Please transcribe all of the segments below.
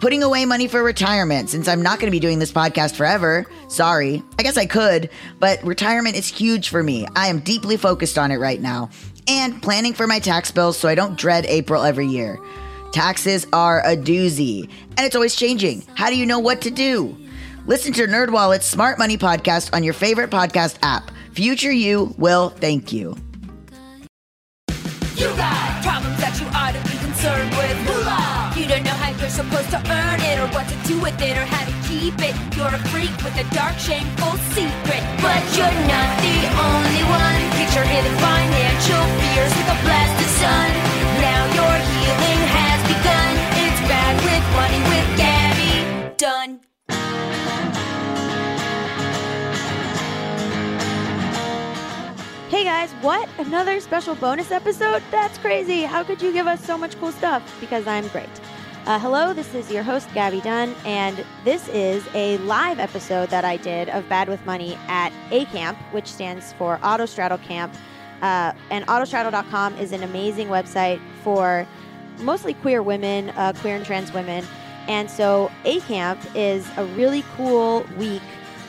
putting away money for retirement since I'm not going to be doing this podcast forever. Sorry. I guess I could, but retirement is huge for me. I am deeply focused on it right now. And planning for my tax bills so I don't dread April every year. Taxes are a doozy, and it's always changing. How do you know what to do? Listen to NerdWallet's Smart Money Podcast on your favorite podcast app. Future you will thank you. You got problems that you ought to be concerned with. You're supposed to earn it, or what to do with it, or how to keep it. You're a freak with a dark, shameful secret. But you're not the only one. Your hidden financial fears with a blast of sun. Now your healing has begun. It's bad with money with Gabby. Done. Hey guys, what? Another special bonus episode? That's crazy. How could you give us so much cool stuff? Because I'm great. Uh, hello, this is your host, Gabby Dunn, and this is a live episode that I did of Bad with Money at A Camp, which stands for Autostraddle Camp. Uh, and autostraddle.com is an amazing website for mostly queer women, uh, queer and trans women. And so A Camp is a really cool week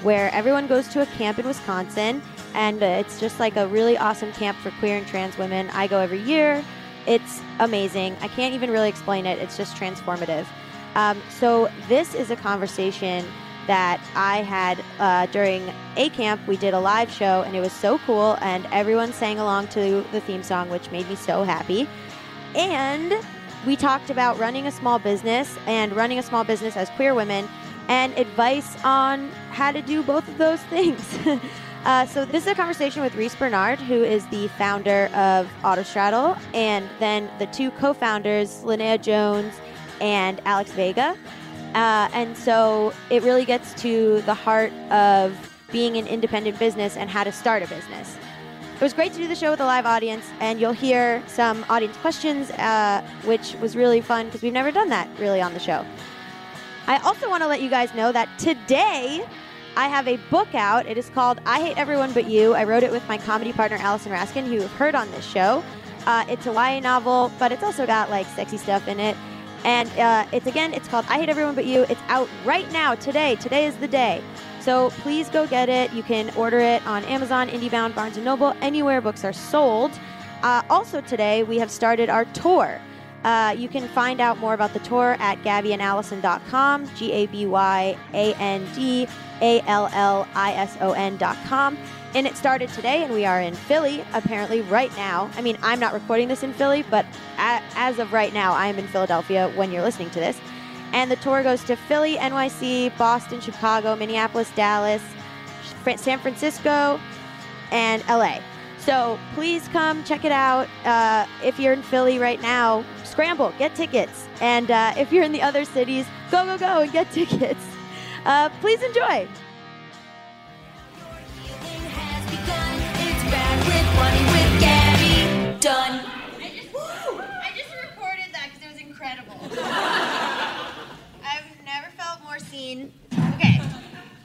where everyone goes to a camp in Wisconsin, and it's just like a really awesome camp for queer and trans women. I go every year. It's amazing. I can't even really explain it. It's just transformative. Um, so this is a conversation that I had uh, during a camp. We did a live show, and it was so cool, and everyone sang along to the theme song, which made me so happy. And we talked about running a small business and running a small business as queer women and advice on how to do both of those things. Uh, so this is a conversation with Riese Bernard, who is the founder of Autostraddle, and then the two co-founders, Laneia Jones and Alex Vega. Uh, and so it really gets to the heart of being an independent business and how to start a business. It was great to do the show with a live audience, and you'll hear some audience questions, uh, which was really fun because we've never done that really on the show. I also want to let you guys know that today I have a book out. It is called I Hate Everyone But You. I wrote it with my comedy partner Allison Raskin, who you've heard on this show. Uh, it's a YA novel, but it's also got like sexy stuff in it. And uh, it's again, it's called I Hate Everyone But You. It's out right now, today. Today is the day. So please go get it. You can order it on Amazon, IndieBound, Barnes & Noble, anywhere books are sold. Uh, also today, we have started our tour. Uh, you can find out more about the tour at gabbyandallison.com, G A B Y A N D A L L I S O N.com. And it started today, and we are in Philly, apparently, right now. I mean, I'm not recording this in Philly, but as of right now, I am in Philadelphia when you're listening to this. And the tour goes to Philly, NYC, Boston, Chicago, Minneapolis, Dallas, San Francisco, and LA. So please come check it out. Uh, if you're in Philly right now, scramble, get tickets. And uh, if you're in the other cities, go, go, go and get tickets. Uh, please enjoy. Done. I just, I just recorded that because it was incredible. I've never felt more seen. Okay.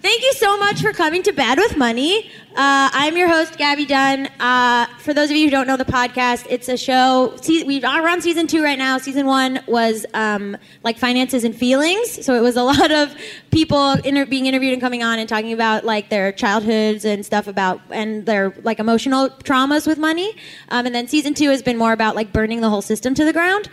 Thank you so much for coming to Bad with Money. Uh, I'm your host, Gabby Dunn. Uh, for those of you who don't know the podcast, it's a show. We are on season two right now. Season one was um, like finances and feelings. So it was a lot of people inter- being interviewed and coming on and talking about like their childhoods and stuff about and their like emotional traumas with money. Um, and then season two has been more about like burning the whole system to the ground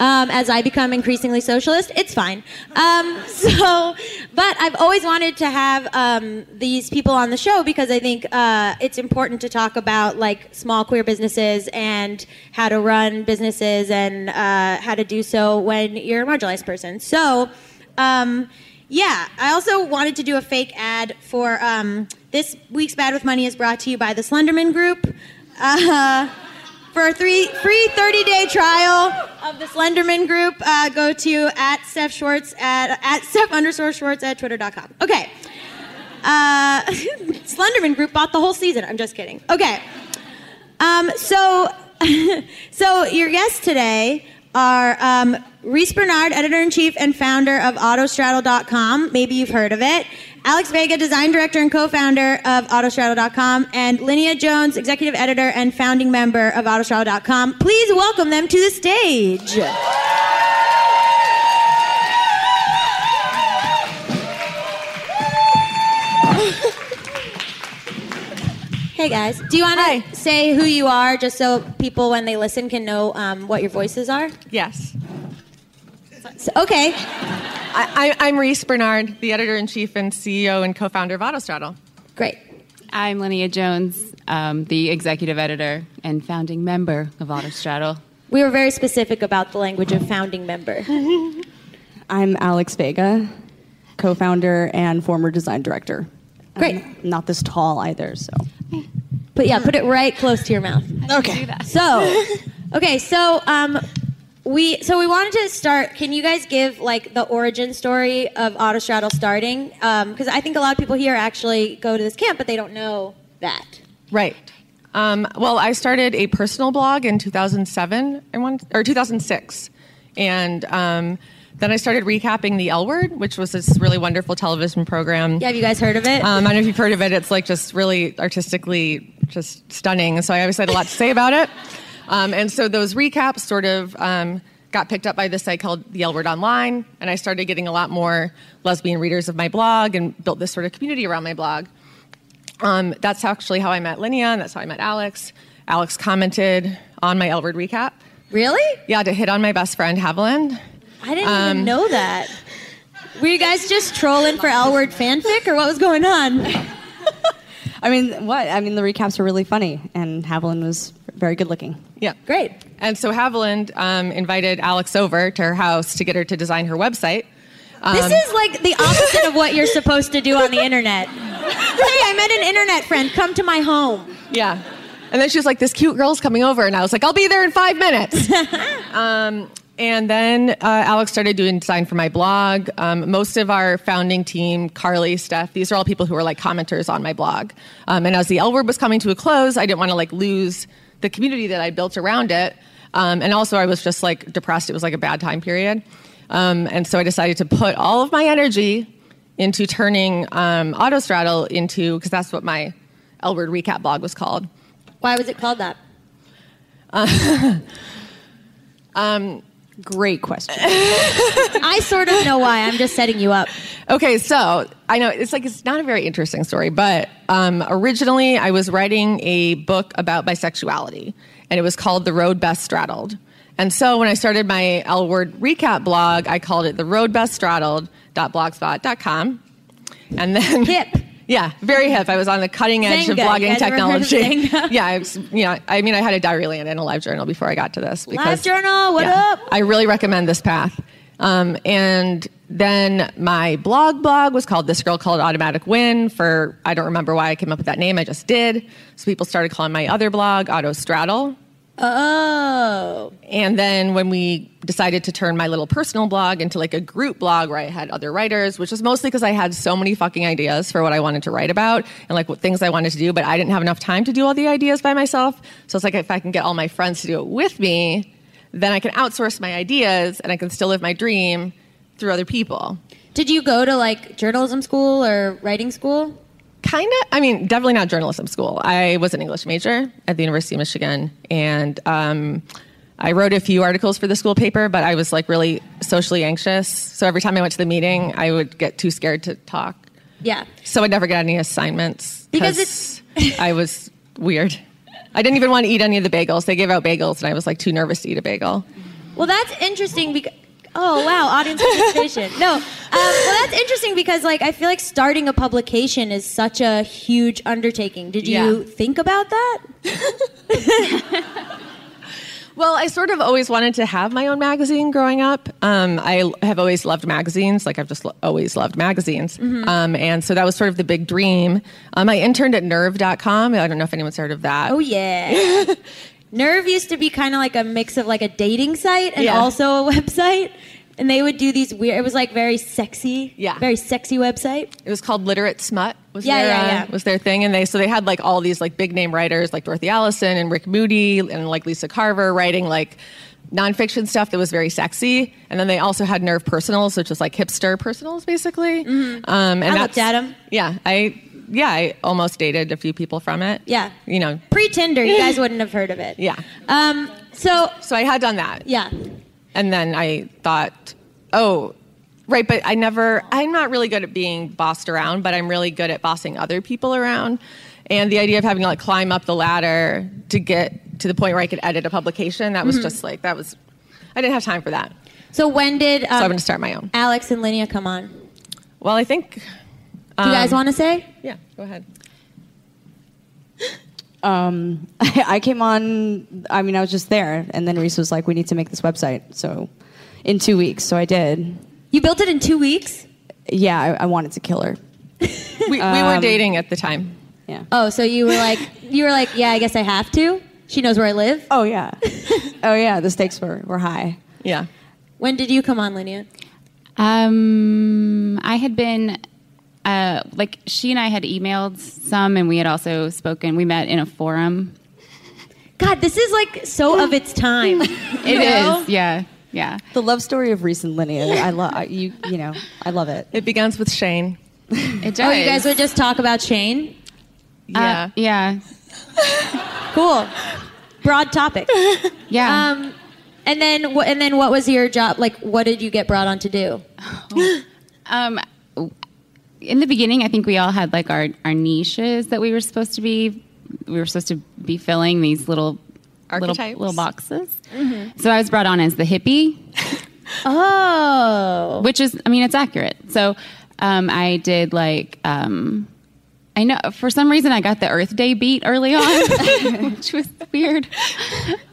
um, as I become increasingly socialist. It's fine. Um, so, but I've always wanted to have um, these people on the show because I think uh, it's important to talk about like small queer businesses and how to run businesses and uh, how to do so when you're a marginalized person. So. Um, yeah, I also wanted to do a fake ad for um, this week's Bad with Money is brought to you by the Slenderman Group. Uh, for a three, free 30 day trial of the Slenderman group, uh, go to at Steph Schwartz at, at Steph underscore Schwartz at twitter.com. Okay. Uh, Slenderman group bought the whole season. I'm just kidding. Okay. Um, so, so your guests today are um, Riese Bernard, editor in chief and founder of Autostraddle.com. Maybe you've heard of it. Alex Vega, design director and co-founder of Autostraddle.com, and Laneia Jones, executive editor and founding member of Autostraddle.com. Please welcome them to the stage. Hey guys, do you want to say who you are, just so people, when they listen, can know um, what your voices are? Yes. So, okay. I, I, I'm Riese Bernard, the editor in chief and CEO and co founder of Autostraddle. Great. I'm Laneia Jones, um, the executive editor and founding member of Autostraddle. We were very specific about the language of founding member. I'm Alex Vega, co founder and former design director. Great. I'm not this tall either, so. But yeah, put it right close to your mouth. Okay. So, okay, so um, we so we wanted to start. Can you guys give like the origin story of Autostraddle starting? Um because I think a lot of people here actually go to this camp, but they don't know that. Right. Um, well, I started a personal blog in 2007 I want, or 2006. And um, then I started recapping the L Word, which was this really wonderful television program. Yeah, have you guys heard of it? Um, I don't know if you've heard of it. It's like just really artistically just stunning. So I obviously had a lot to say about it. Um, and so those recaps sort of um, got picked up by this site called the L Word Online, and I started getting a lot more lesbian readers of my blog and built this sort of community around my blog. Um, that's actually how I met Laneia, and that's how I met Alex. Alex commented on my L Word recap. really? Yeah, to hit on my best friend Haviland. I didn't even know that. Were you guys just trolling for L word fanfic, or what was going on? I mean, what? I mean, the recaps were really funny, and Haviland was very good looking. Yeah. Great. And so Haviland um, invited Alex over to her house to get her to design her website. This Um, is like the opposite of what you're supposed to do on the internet. hey, I met an internet friend. Come to my home. Yeah. And then she was like, this cute girl's coming over. And I was like, I'll be there in five minutes. um, and then uh, Alex started doing design for my blog. Um, most of our founding team, Carly, Steph, these are all people who are like commenters on my blog. Um, and as the L word was coming to a close, I didn't want to like lose the community that I built around it. Um, and also, I was just like depressed. It was like a bad time period. Um, and so I decided to put all of my energy into turning um, Autostraddle into, because that's what my L word recap blog was called. Why was it called that? Great question. I sort of know why. I'm just setting you up. Okay, so I know it's like it's not a very interesting story, but um, originally I was writing a book about bisexuality, and it was called The Road Best Straddled. And so when I started my L Word recap blog, I called it The Road Best Straddled.blogspot.com. And then Hip. Yeah, very hip. I was on the cutting edge of Zynga. Blogging guys ever heard of technology. Yeah, I was, you know, I mean, I had a diary land and a live journal before I got to this. Live journal, what up? I really recommend this path. Um, and then my blog blog was called This Girl Called Automatic Win for, I don't remember why I came up with that name. I just did. So people started calling my other blog Auto Straddle. Oh. And then when we decided to turn my little personal blog into like a group blog where I had other writers, which was mostly because I had so many fucking ideas for what I wanted to write about and like what things I wanted to do, but I didn't have enough time to do all the ideas by myself. So it's like if I can get all my friends to do it with me, then I can outsource my ideas and I can still live my dream through other people. Did you go to like journalism school or writing school? Kind of. I mean, definitely not journalism school. I was an English major at the University of Michigan, and um, I wrote a few articles for the school paper, but I was like really socially anxious. So every time I went to the meeting, I would get too scared to talk. Yeah. So I'd never got any assignments Because 'cause I was weird. I didn't even want to eat any of the bagels. They gave out bagels, and I was like too nervous to eat a bagel. Well, that's interesting because. Oh wow, audience participation. No, um, well that's interesting because like I feel like starting a publication is such a huge undertaking. Did you Yeah. think about that? Well, I sort of always wanted to have my own magazine growing up. Um, I l- have always loved magazines. Like I've just lo- always loved magazines. Um, and so that was sort of the big dream. Um, I interned at nerve.com. I don't know if anyone's heard of that. Oh yeah. Nerve used to be kind of like a mix of like a dating site and Yeah. also a website. And they would do these weird. It was like very sexy. Yeah. Very sexy website. It was called Literate Smut. Was Yeah, their, yeah, uh, yeah. Was their thing, and they so they had like all these like big name writers like Dorothy Allison and Rick Moody and like Lisa Carver writing like nonfiction stuff that was very sexy, and then they also had Nerve Personals, which was like hipster personals basically. Um, and Mm-hmm. I looked that's- at 'em. Yeah, I yeah I almost dated a few people from it. Yeah. you know, Pre Tinder, you guys wouldn't have heard of it. yeah. Um. So So I had done that. yeah. And then I thought, oh, right, but I never, I'm not really good at being bossed around, but I'm really good at bossing other people around. And the idea of having to like climb up the ladder to get to the point where I could edit a publication, that was just like, that was, I didn't have time for that. So when did um, So I'm going to start my own. Alex and Laneia come on? Well, I think, you guys want to say? yeah, go ahead. Um, I came on. I mean, I was just there, and then Riese was like, "We need to make this website." So, in two weeks, so I did. You built it in two weeks. Yeah, I, I wanted to kill her. We, we were Um, dating at the time. Yeah. Oh, so you were like, you were like, yeah, I guess I have to. She knows where I live. Oh yeah. oh yeah. The stakes were were high. Yeah. When did you come on, Laneia? Um, I had been, uh, like, she and I had emailed some, and we had also spoken. We met in a forum. God, this is like so of its time. It you know? is, yeah, yeah. The love story of Riese and Laneia. I love you. You know, I love it. It begins with Shane. It does. Oh, you guys would just talk about Shane? Yeah. Uh, yeah, Cool. Broad topic. yeah. Um, and then what? And then what was your job? Like, what did you get brought on to do? Um, in the beginning, I think we all had like our, our niches that we were supposed to be. We were supposed to be filling these little little, Archetypes? little boxes. So I was brought on as the hippie, Oh, which is, I mean, it's accurate. So um, I did like. Um, I know for some reason I got the Earth Day beat early on, which was weird.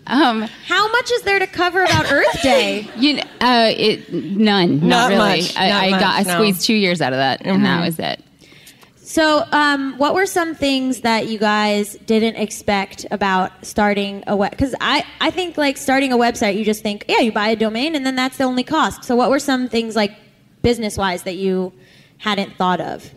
Um, how much is there to cover about Earth Day? you, uh, it none, not, Not really. much, I, not I got I no. squeezed two years out of that, and that was it. So, um, what were some things that you guys didn't expect about starting a web? Because I, I think like starting a website, you just think, yeah, you buy a domain and then that's the only cost. So, what were some things like business wise that you hadn't thought of?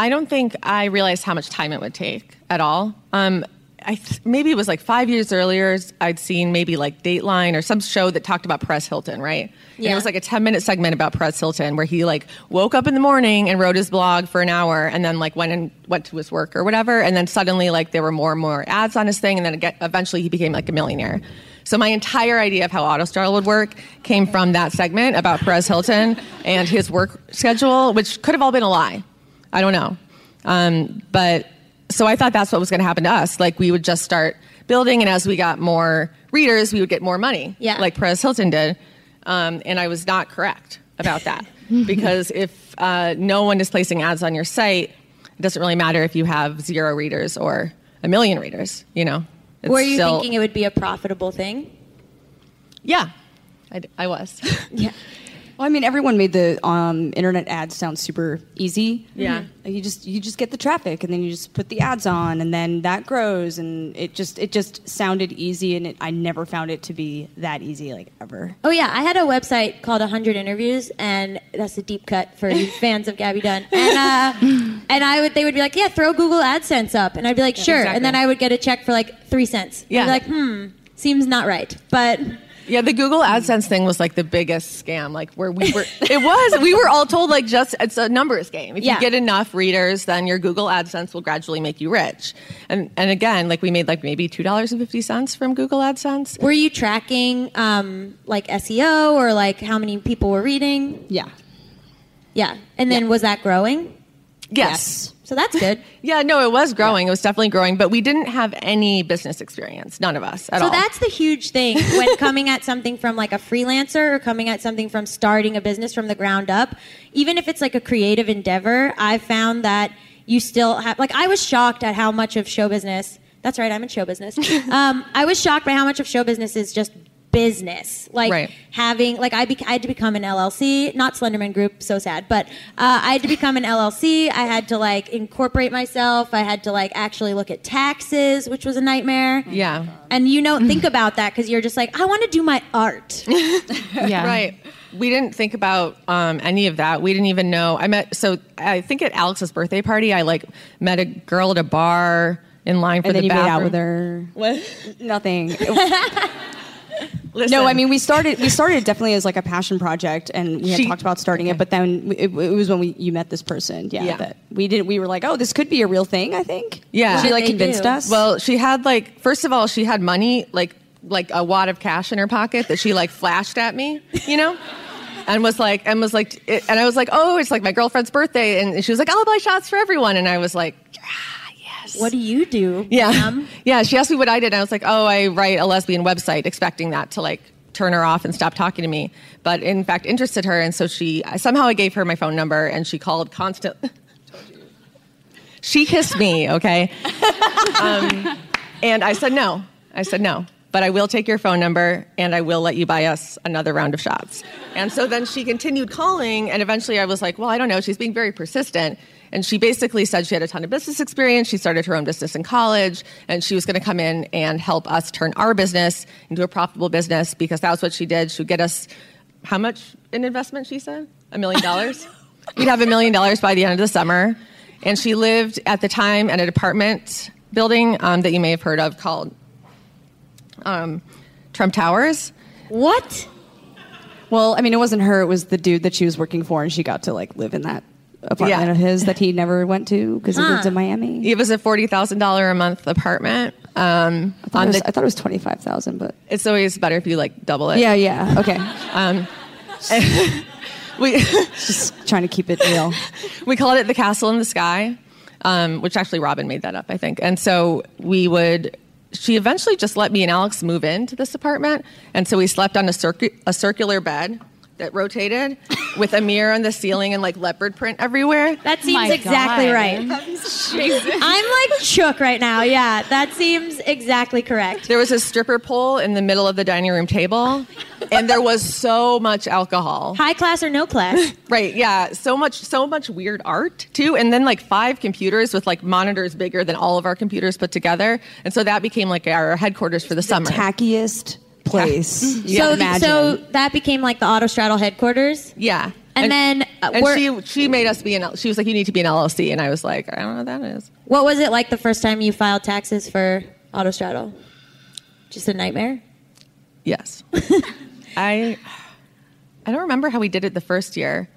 I don't think I realized how much time it would take at all. Um, I th- maybe it was like five years earlier. I'd seen maybe like Dateline or some show that talked about Perez Hilton, right? And it was like a ten minute segment about Perez Hilton where he like woke up in the morning and wrote his blog for an hour and then like went and went to his work or whatever. And then suddenly like there were more and more ads on his thing, and then eventually he became like a millionaire. So my entire idea of how AutoStar would work came from that segment about Perez Hilton and his work schedule, which could have all been a lie. I don't know. Um, but so I thought that's what was going to happen to us. Like we would just start building, and as we got more readers, we would get more money. Yeah. Like Perez Hilton did. Um, and I was not correct about that because if uh, no one is placing ads on your site, it doesn't really matter if you have zero readers or a million readers. You know. It's were you still- thinking it would be a profitable thing? Yeah, I, I was. Yeah. Well, I mean, everyone made the um, internet ads sound super easy. Yeah. Like, You just you just get the traffic, and then you just put the ads on, and then that grows, and it just it just sounded easy, and it, I never found it to be that easy, like ever. Oh yeah, I had a website called 100 Interviews, and that's a deep cut for fans of Gabby Dunn. And uh, and I would they would be like, yeah, throw Google AdSense up, and I'd be like, sure, exactly. and then I would get a check for like three cents. Yeah. I'd be like, hmm, seems not right, but Yeah, the Google AdSense thing was like the biggest scam. Like where we were, it was. We were all told like just it's a numbers game. If Yeah. you get enough readers, then your Google AdSense will gradually make you rich. And and again, like we made like maybe two dollars and fifty cents from Google AdSense. were you tracking um, like SEO or like how many people were reading? Yeah. Yeah, and then was that growing? Yes. So that's good. Yeah, no, it was growing. It was definitely growing, but we didn't have any business experience. None of us at so all. So that's the huge thing when coming at something from like a freelancer or coming at something from starting a business from the ground up. Even if it's like a creative endeavor, I've found that you still have like I was shocked at how much of show business. That's right, I'm in show business. um, I was shocked by how much of show business is just business like Right. having like I, bec I had to become an llc not slenderman group so sad but uh, i had to become an llc i had to like incorporate myself i had to like actually look at taxes which was a nightmare Yeah. and you don't think about that because you're just like i want to do my art Yeah. Right. We didn't think about um, any of that. We didn't even know. I met, so I think at Alex's birthday party, I like met a girl at a bar in line for and then the you made out with her. What? Nothing. Listen, No, I mean we started. We started definitely as like a passion project, and we had She- talked about starting okay. it. But then it, it was when we you met this person. Yeah, Yeah. that we did. We were like, oh, this could be a real thing. I think. Yeah. she like convinced do. us. Well, she had like, first of all, she had money, like, like a wad of cash in her pocket that she like flashed at me, you know? And was like, and was like, it- and I was like, oh, it's like my girlfriend's birthday. And she was like, I'll buy shots for everyone. And I was like, ah, yes. what do you do Yeah. ma'am? Yeah. She asked me what I did. And I was like, oh, I write a lesbian website, expecting that to like turn her off and stop talking to me. But in fact, interested her. And so she, somehow I gave her my phone number and she called constant. she kissed me, okay? Um, and I said no. I said no. But I will take your phone number and I will let you buy us another round of shots. And so then she continued calling, and eventually I was like, well, I don't know. She's being very persistent. And she basically said she had a ton of business experience. She started her own business in college, and she was going to come in and help us turn our business into a profitable business because that's what she did. She would get us how much in investment, she said? A million dollars? We'd have a million dollars by the end of the summer. And she lived at the time at an apartment building um, that you may have heard of called um, Trump Towers. what well, I mean, it wasn't her. It was the dude that she was working for, and she got to like live in that apartment Yeah. of his that he never went to because he lived in Miami. It was a forty thousand dollar a month apartment. Um, I, thought it was, the, I thought it was twenty five thousand, but it's always better if you like double it. yeah, yeah, okay. Um, we Just trying to keep it real. we called it the castle in the sky, um, which actually Robin made that up, I think. And so we would. She eventually just let me and Alex move into this apartment, and so we slept on a, circu- a circular bed that rotated with a mirror on the ceiling and like leopard print everywhere. that seems My exactly God. right i'm like shook right now yeah that seems exactly correct There was a stripper pole in the middle of the dining room table, and there was so much alcohol. high class or no class Right, yeah, so much, so much weird art too, and then like five computers with like monitors bigger than all of our computers put together, and so that became like our headquarters for the summer. Tackiest place. you so, so that became like the autostraddle headquarters. yeah, And then, uh, and she she made us be an. L- She was like, "You need to be an LLC," and I was like, "I don't know what that is." What was it like the first time you filed taxes for autostraddle? Just a nightmare. Yes, I I don't remember how we did it the first year,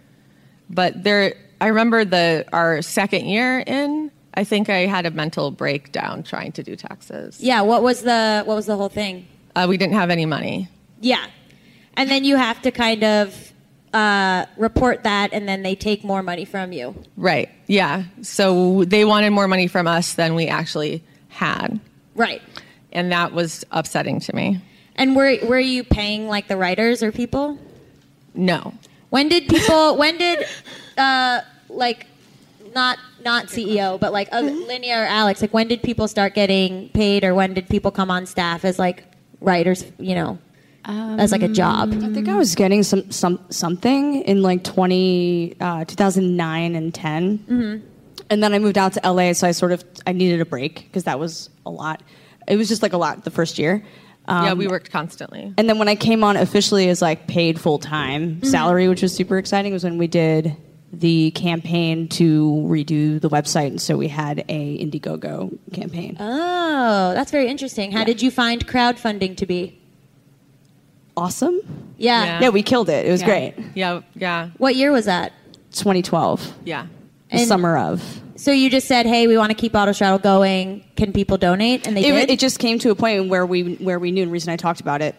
but there I remember the our second year in. I think I had a mental breakdown trying to do taxes. Yeah. What was the What was the whole thing? Uh, we didn't have any money. Yeah, and then you have to kind of uh, report that, and then they take more money from you. Right. Yeah. So they wanted more money from us than we actually had. Right. And that was upsetting to me. And were were you paying like the writers or people? No. When did people? when did uh, like not not CEO, but like other, Laneia or Alex? Like when did people start getting paid, or when did people come on staff as like writers? You know, as like a job. I think I was getting some, some something in like 20, uh, 2009 and 10. Mm-hmm. And then I moved out to LA, so I sort of I needed a break because that was a lot. It was just like a lot the first year. Um, yeah, we worked constantly. And then when I came on officially as like paid full time salary, which was super exciting, was when we did the campaign to redo the website, and so we had a Indiegogo campaign. Oh, that's very interesting. How did you find crowdfunding to be? awesome. Yeah. Yeah. Yeah, we killed it. It was Yeah. great. Yeah. Yeah. What year was that? 2012, Yeah. the And- summer of. So you just said, "Hey, we want to keep Auto Autostraddle going. Can people donate?" And they it, did. it just came to a point where we where we knew and the reason I talked about it.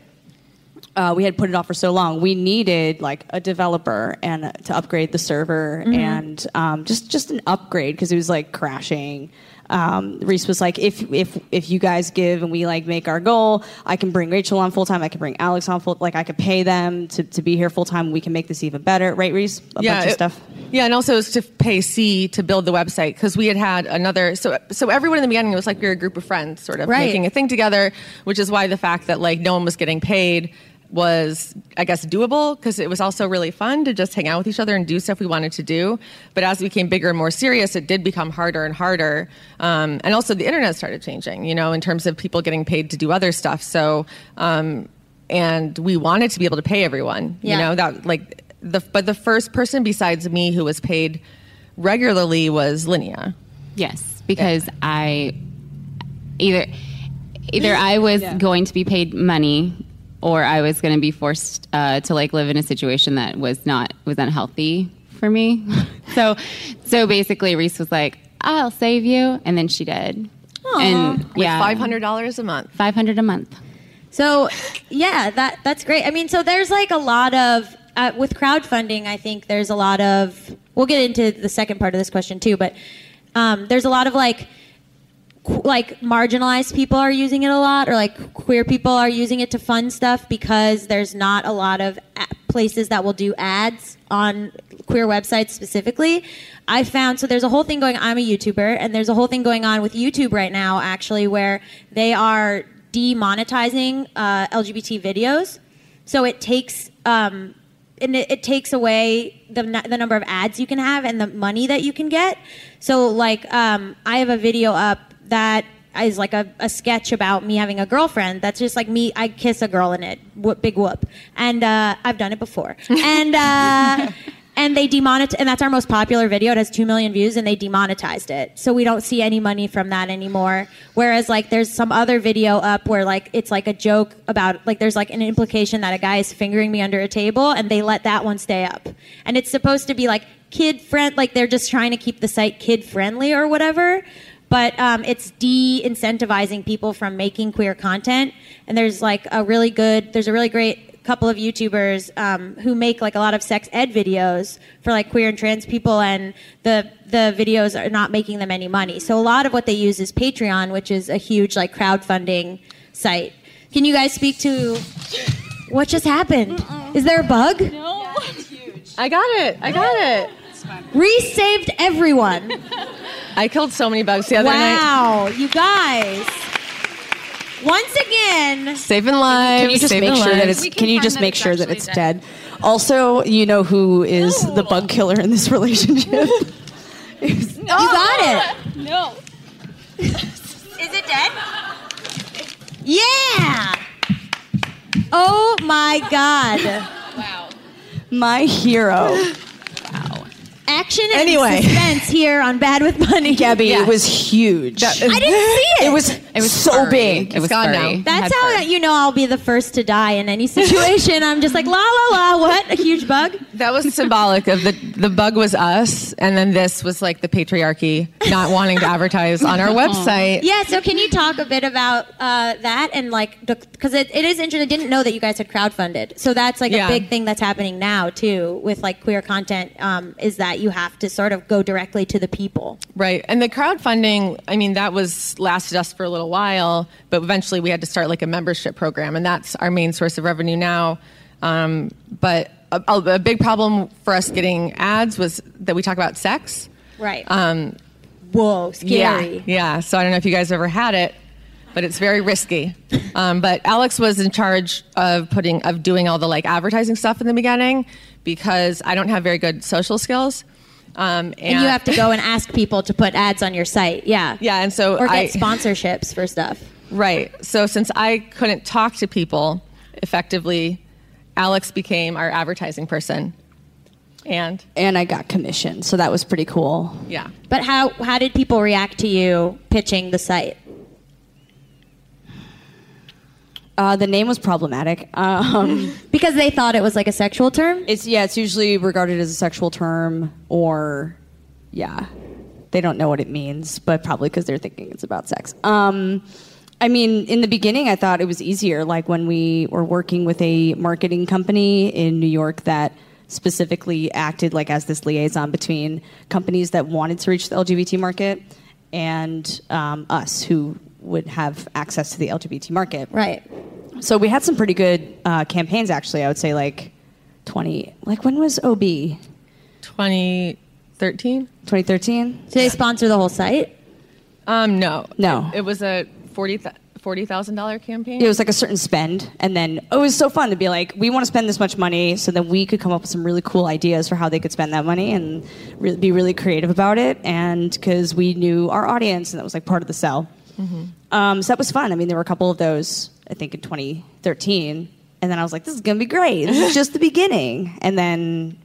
Uh, we had put it off for so long. We needed like a developer and uh, to upgrade the server Mm-hmm. and um, just just an upgrade because it was like crashing. um, Riese was like, if if if you guys give and we like make our goal, I can bring Rachel on full time. I can bring Alex on full. Like I could pay them to, to be here full time. We can make this even better, right, Riese? A bunch of it- stuff. Yeah, and also it was to pay C to build the website because we had had another. So so everyone in the beginning was like we were a group of friends, sort of Right. making a thing together, which is why the fact that like no one was getting paid was I guess doable because it was also really fun to just hang out with each other and do stuff we wanted to do. But as it became bigger and more serious, it did become harder and harder. Um, and also the internet started changing, you know, in terms of people getting paid to do other stuff. So um, and we wanted to be able to pay everyone, Yeah. you know, that like the but the first person besides me who was paid regularly was Laneia. Yes, because I either either I was going to be paid money or I was going to be forced uh, to like live in a situation that was not was unhealthy for me. so so basically Riese was like, "I'll save you," and then she did. And With yeah, five hundred dollars a month. 500 a month. So, yeah, that that's great. I mean, so there's like a lot of uh, with crowdfunding. I think there's a lot of. We'll get into the second part of this question too, but um, there's a lot of like qu- like marginalized people are using it a lot, or like queer people are using it to fund stuff because there's not a lot of places that will do ads on queer websites specifically. I found so there's a whole thing going. I'm a YouTuber, and there's a whole thing going on with YouTube right now, actually, where they are demonetizing uh, LGBT videos. So it takes um, and it, it takes away the the number of ads you can have and the money that you can get. So like um, I have a video up that is like a, a sketch about me having a girlfriend. That's just like me. I kiss a girl in it. Whoop, big whoop. And uh, I've done it before. And. Uh, And they demonetized, and that's our most popular video. It has two million views, and they demonetized it, so we don't see any money from that anymore. Whereas, like, there's some other video up where, like, it's like a joke about, like, there's like an implication that a guy is fingering me under a table, and they let that one stay up. And it's supposed to be like kid friend, like they're just trying to keep the site kid friendly or whatever. But um, it's de-incentivizing people from making queer content. And there's like a really good, there's a really great couple of YouTubers um, who make like a lot of sex ed videos for like queer and trans people, and the the videos are not making them any money. So a lot of what they use is Patreon, which is a huge like crowdfunding site. Can you guys speak to what just happened? Is there a bug? No. I got it. I got it. Riese saved everyone. I killed so many bugs the other night. Wow, you guys. Once again, Saving lives. Can you just saving make sure that it's? Can, can you just make sure that it's dead. dead? Also, you know who is the bug killer in this relationship? you got it. No. Is it dead? Yeah. Oh my god. Wow. My hero, Action and Anyway. suspense here on Bad with Money. Gabby. Yeah. It was huge. I didn't see it. it was. It was so furry. big. It was gone furry. now. That's how fur. you know I'll be the first to die in any situation. I'm just like la la la. What a huge bug. That was symbolic of the the bug was us, and then this was like the patriarchy not wanting to advertise on our website. Yeah. So can you talk a bit about uh, that and like because it, it is interesting. I didn't know that you guys had crowdfunded. So that's like Yeah. a big thing that's happening now too with like queer content. Um, is that you have to sort of go directly to the people. Right. And the crowdfunding, I mean, that was lasted us for a little while, but eventually we had to start like a membership program, and that's our main source of revenue now. Um, but a, a a big problem for us getting ads was that we talk about sex. Right. Um, Whoa. Scary. Yeah, yeah. So I don't know if you guys ever had it, but it's very risky. Um, but Alex was in charge of putting of doing all the like advertising stuff in the beginning because I don't have very good social skills. Um, and, And you have to go and ask people to put ads on your site. Yeah. Yeah, and so Or get I sponsorships for stuff. right. So since I couldn't talk to people effectively, Alex became our advertising person. And and I got commission, so that was pretty cool. yeah, But how how did people react to you pitching the site? Uh, the name was problematic. Um, Because they thought it was like a sexual term? it's yeah, it's usually regarded as a sexual term, or yeah, they don't know what it means, but probably because they're thinking it's about sex. Um, I mean, in the beginning, I thought it was easier. Like when we were working with a marketing company in New York that specifically acted like as this liaison between companies that wanted to reach the LGBT market and um, us, who would have access to the LGBT market. Right. So we had some pretty good uh, campaigns, actually. I would say like 20, like when was OB? 2013. 2013? Do they sponsor the whole site? Um, no, No. It, it was a forty forty thousand dollar campaign. It was like a certain spend, and then oh, it was so fun to be like, we want to spend this much money, so then we could come up with some really cool ideas for how they could spend that money and re- be really creative about it, and because we knew our audience, and that was like part of the sell. Um, so that was fun. I mean, there were a couple of those, I think, in 2013, and then I was like, this is gonna be great. This is just the beginning, and then,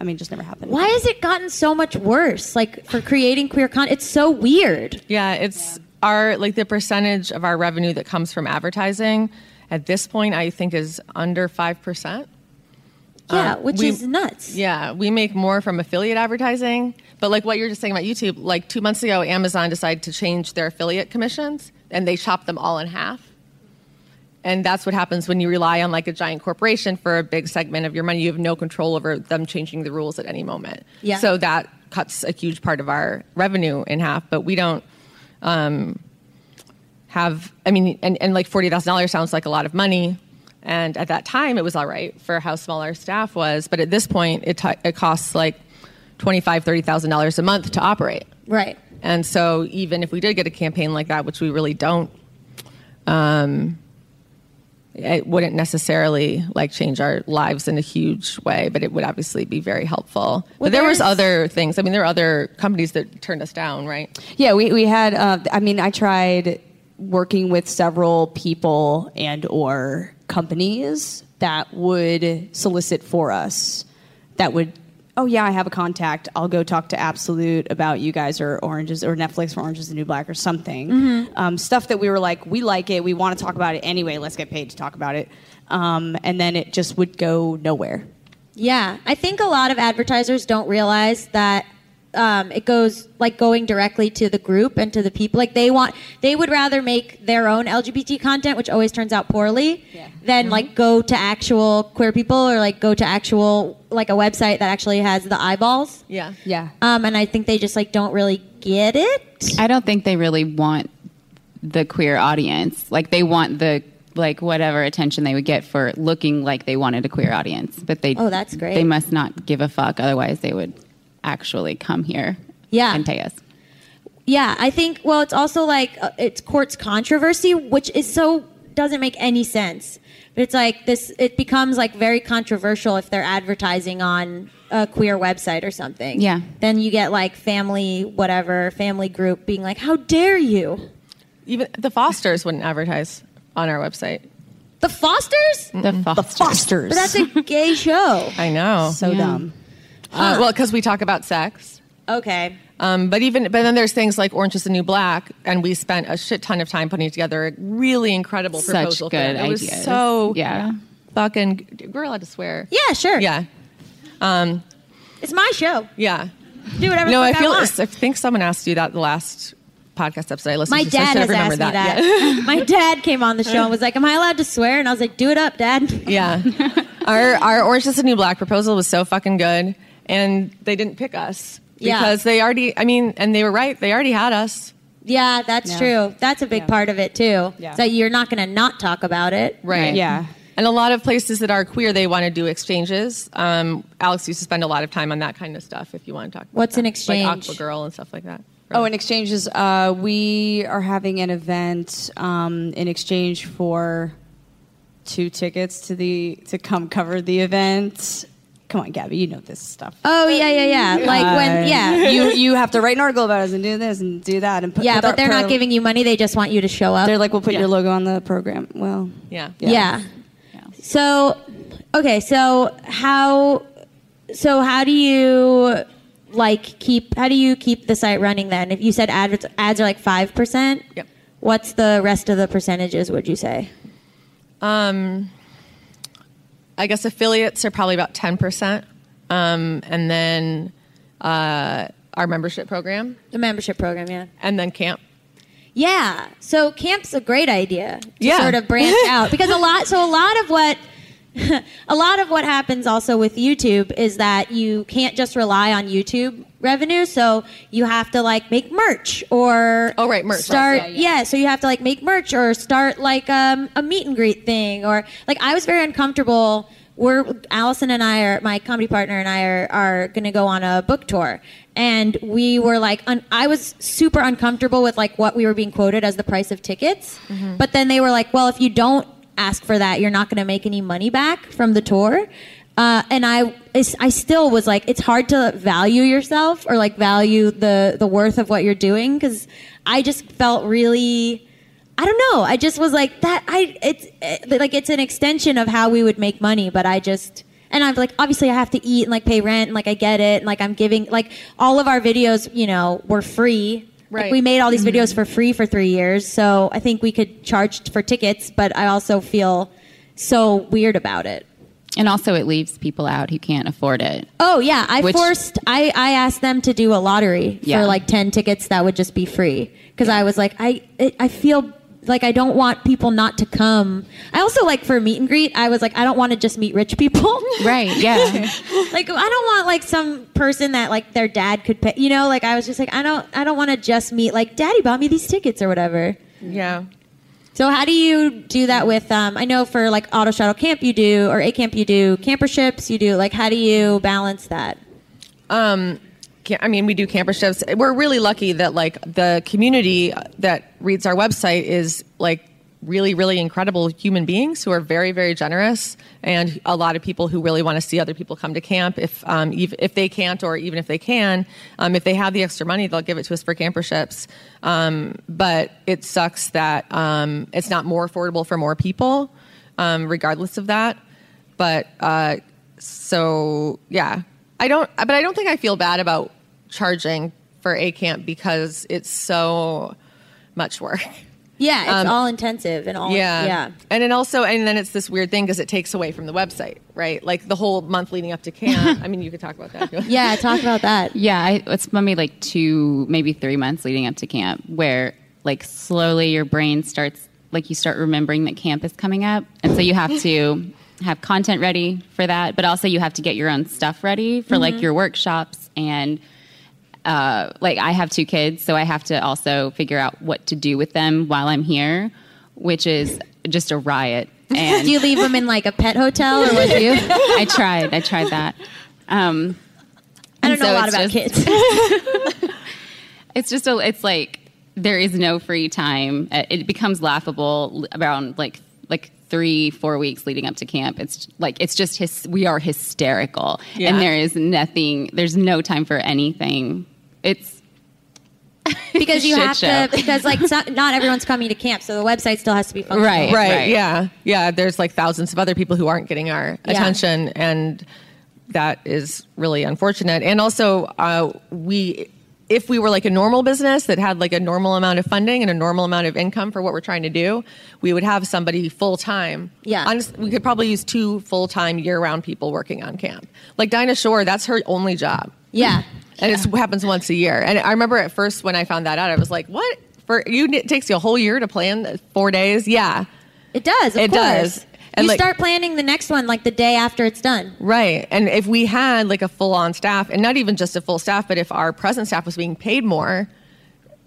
I mean, it just never happened. Why has it gotten so much worse? Like for creating queer content, it's so weird. Yeah, it's our like the percentage of our revenue that comes from advertising at this point I think is under 5%. Yeah, Uh, which we- is nuts. Yeah, we make more from affiliate advertising, but like what you're just saying about YouTube, like 2 months ago Amazon decided to change their affiliate commissions and they chopped them all in half. And that's what happens when you rely on like a giant corporation for a big segment of your money. You have no control over them changing the rules at any moment. Yeah. So that cuts a huge part of our revenue in half, but we don't um, have, I mean, and, and like $40,000 sounds like a lot of money. And at that time, it was all right for how small our staff was. But at this point, it, t- it costs like $25,000, $30,000 a month to operate. Right. And so even if we did get a campaign like that, which we really don't, um, it wouldn't necessarily like change our lives in a huge way, but it would obviously be very helpful. Well, but there was other things. I mean, there are other companies that turned us down, right? Yeah, we, we had. Uh, I mean, I tried working with several people and or companies that would solicit for us. That would, oh yeah, I have a contact. I'll go talk to Absolut about you guys or Oranges or Netflix for Oranges and New Black or something. Um, stuff that we were like, we like it. We want to talk about it anyway. Let's get paid to talk about it. Um, and then it just would go nowhere. Yeah, I think a lot of advertisers don't realize that um, it goes like going directly to the group and to the people. Like they want, they would rather make their own LGBT content, which always turns out poorly, than like go to actual queer people or like go to actual like a website that actually has the eyeballs. Yeah. Yeah. Um, and I think they just like don't really get it. I don't think they really want the queer audience. Like they want the like whatever attention they would get for looking like they wanted a queer audience, but they Oh, that's great. They must not give a fuck. Otherwise, they would actually come here. Yeah. and pay us. Yeah, I think. Well, it's also like uh, it's courts controversy, which is so doesn't make any sense. But it's like this. It becomes like very controversial if they're advertising on a queer website or something. Yeah. Then you get like family, whatever family group being like, "How dare you?" Even the Fosters wouldn't advertise on our website. The Fosters. The Fosters. Fosters. But that's a gay show. I know. so Yeah. dumb. Uh, well, because we talk about sex. Okay. Um, but even but then there's things like Orange is the New Black, and we spent a shit ton of time putting together a really incredible Such proposal. for good it. It was so Yeah. fucking. We're allowed to swear. Yeah, sure. Yeah, um, It's my show. yeah. Do whatever. No, the I feel. I, I think someone asked you that the last podcast episode I listened My to. so I dad should has have asked me that. Yeah. My dad came on the show and was like, "Am I allowed to swear?" And I was like, "Do it up, Dad." Yeah. our our Orange is the New Black proposal was so fucking good, and they didn't pick us Yeah. because they already. I mean, and they were right. They already had us. Yeah, that's Yeah. true. That's a big Yeah. part of it too. Yeah. So you're not going to not talk about it. Right. Yeah. And a lot of places that are queer, they want to do exchanges. Um, Alex used to spend a lot of time on that kind of stuff. If you want to talk, about What's an that. exchange? Like Aqua Girl and stuff like that. Oh, in exchanges, uh, we are having an event um, in exchange for two tickets to the to come cover the event. Come on, Gabby, you know this stuff. Oh yeah, yeah, yeah. Like when, yeah, you you have to write an article about us and do this and do that and put yeah. put But our they're not pro- giving you money. They just want you to show up. They're like, we'll put Yeah. your logo on the program. Well, yeah. yeah. So, okay. So how, so how do you like keep? How do you keep the site running then? If you said ads ads are like five percent, Yep. what's the rest of the percentages? Would you say? Um, I guess affiliates are probably about ten percent, um, and then uh, our membership program, The membership program, yeah. and then camp. Yeah. So camp's a great idea to Yeah. sort of branch out because a lot. So a lot of what a lot of what happens also with YouTube is that you can't just rely on YouTube revenue. So you have to like make merch or Oh, right, merch. Start Right, yeah, So you have to like make merch or start like um, a meet and greet thing or like I was very uncomfortable. We're Allison and I are my comedy partner and I are are going to go on a book tour. And we were like, un- I was super uncomfortable with like what we were being quoted as the price of tickets. But then they were like, well, if you don't ask for that, you're not going to make any money back from the tour. Uh, and I, I still was like, it's hard to value yourself or like value the the worth of what you're doing because I just felt really, I don't know. I just was like that. I it's eh, like it's an extension of how we would make money, but I just. And I'm like, obviously, I have to eat and like pay rent, and like I get it, and like I'm giving, like all of our videos, you know, were free. Like we made all these videos mm-hmm. for free for three years, so I think we could charge for tickets, but I also feel so weird about it. And also, it leaves people out who can't afford it. Oh yeah, I Which- forced. I I asked them to do a lottery Yeah. for like ten tickets that would just be free because I was like, I it, I feel like I don't want people not to come. I also like for meet and greet. I was like, I don't want to just meet rich people. Right, yeah. like I don't want like some person that like their dad could pay. You know, like I was just like, I don't I don't want to just meet like daddy bought me these tickets or whatever. Yeah. So how do you do that with? Um, I know for like Autostraddle camp you do or a camp you do camper ships you do. Like how do you balance that? Um, I mean, we do camper ships. We're really lucky that like the community that reads our website is like really, really incredible human beings who are very, very generous, and a lot of people who really want to see other people come to camp. If um, if they can't, or even if they can, um, if they have the extra money, they'll give it to us for camper ships. Um, but it sucks that um, it's not more affordable for more people, um, regardless of that. But uh, so yeah, I don't. But I don't think I feel bad about charging for a camp because it's so much work. Yeah, it's Um, all intensive and all. Yeah. yeah. And then also, and then it's this weird thing because it takes away from the website, right? Like the whole month leading up to camp. I mean, you could talk about that. if you want. Yeah, talk about that. Yeah, I, it's maybe like two, maybe three months leading up to camp, where like slowly your brain starts, like you start remembering that camp is coming up, and so you have to have content ready for that, but also you have to get your own stuff ready for like your workshops and. Uh, like I have two kids, so I have to also figure out what to do with them while I'm here, which is just a riot. And Do you leave them in like a pet hotel or what do you? I tried, I tried that. Um, I don't know so a lot about just- kids. it's just a, it's like there is no free time Uh, it becomes laughable around like like three four weeks leading up to camp it's like it's just his, we are hysterical Yeah. and there is nothing there's no time for anything it's because you have show. to because like so, not everyone's coming to camp, so the website still has to be functional. Right. right, Yeah. Yeah. There's like thousands of other people who aren't getting our Yeah. attention, and that is really unfortunate. And also, uh, we. If we were like a normal business that had like a normal amount of funding and a normal amount of income for what we're trying to do, we would have somebody full time. Yeah. Honest- we could probably use two full time year round people working on camp. Like Dinah Shore, that's her only job. Yeah. And it happens once a year. And I remember at first when I found that out, I was like, "What? For you? It takes you a whole year to plan four days? Yeah, It does. Of It course. does. And, you like- start planning the next one like the day after it's done. right." And if we had like a full on staff, and not even just a full staff, but if our present staff was being paid more,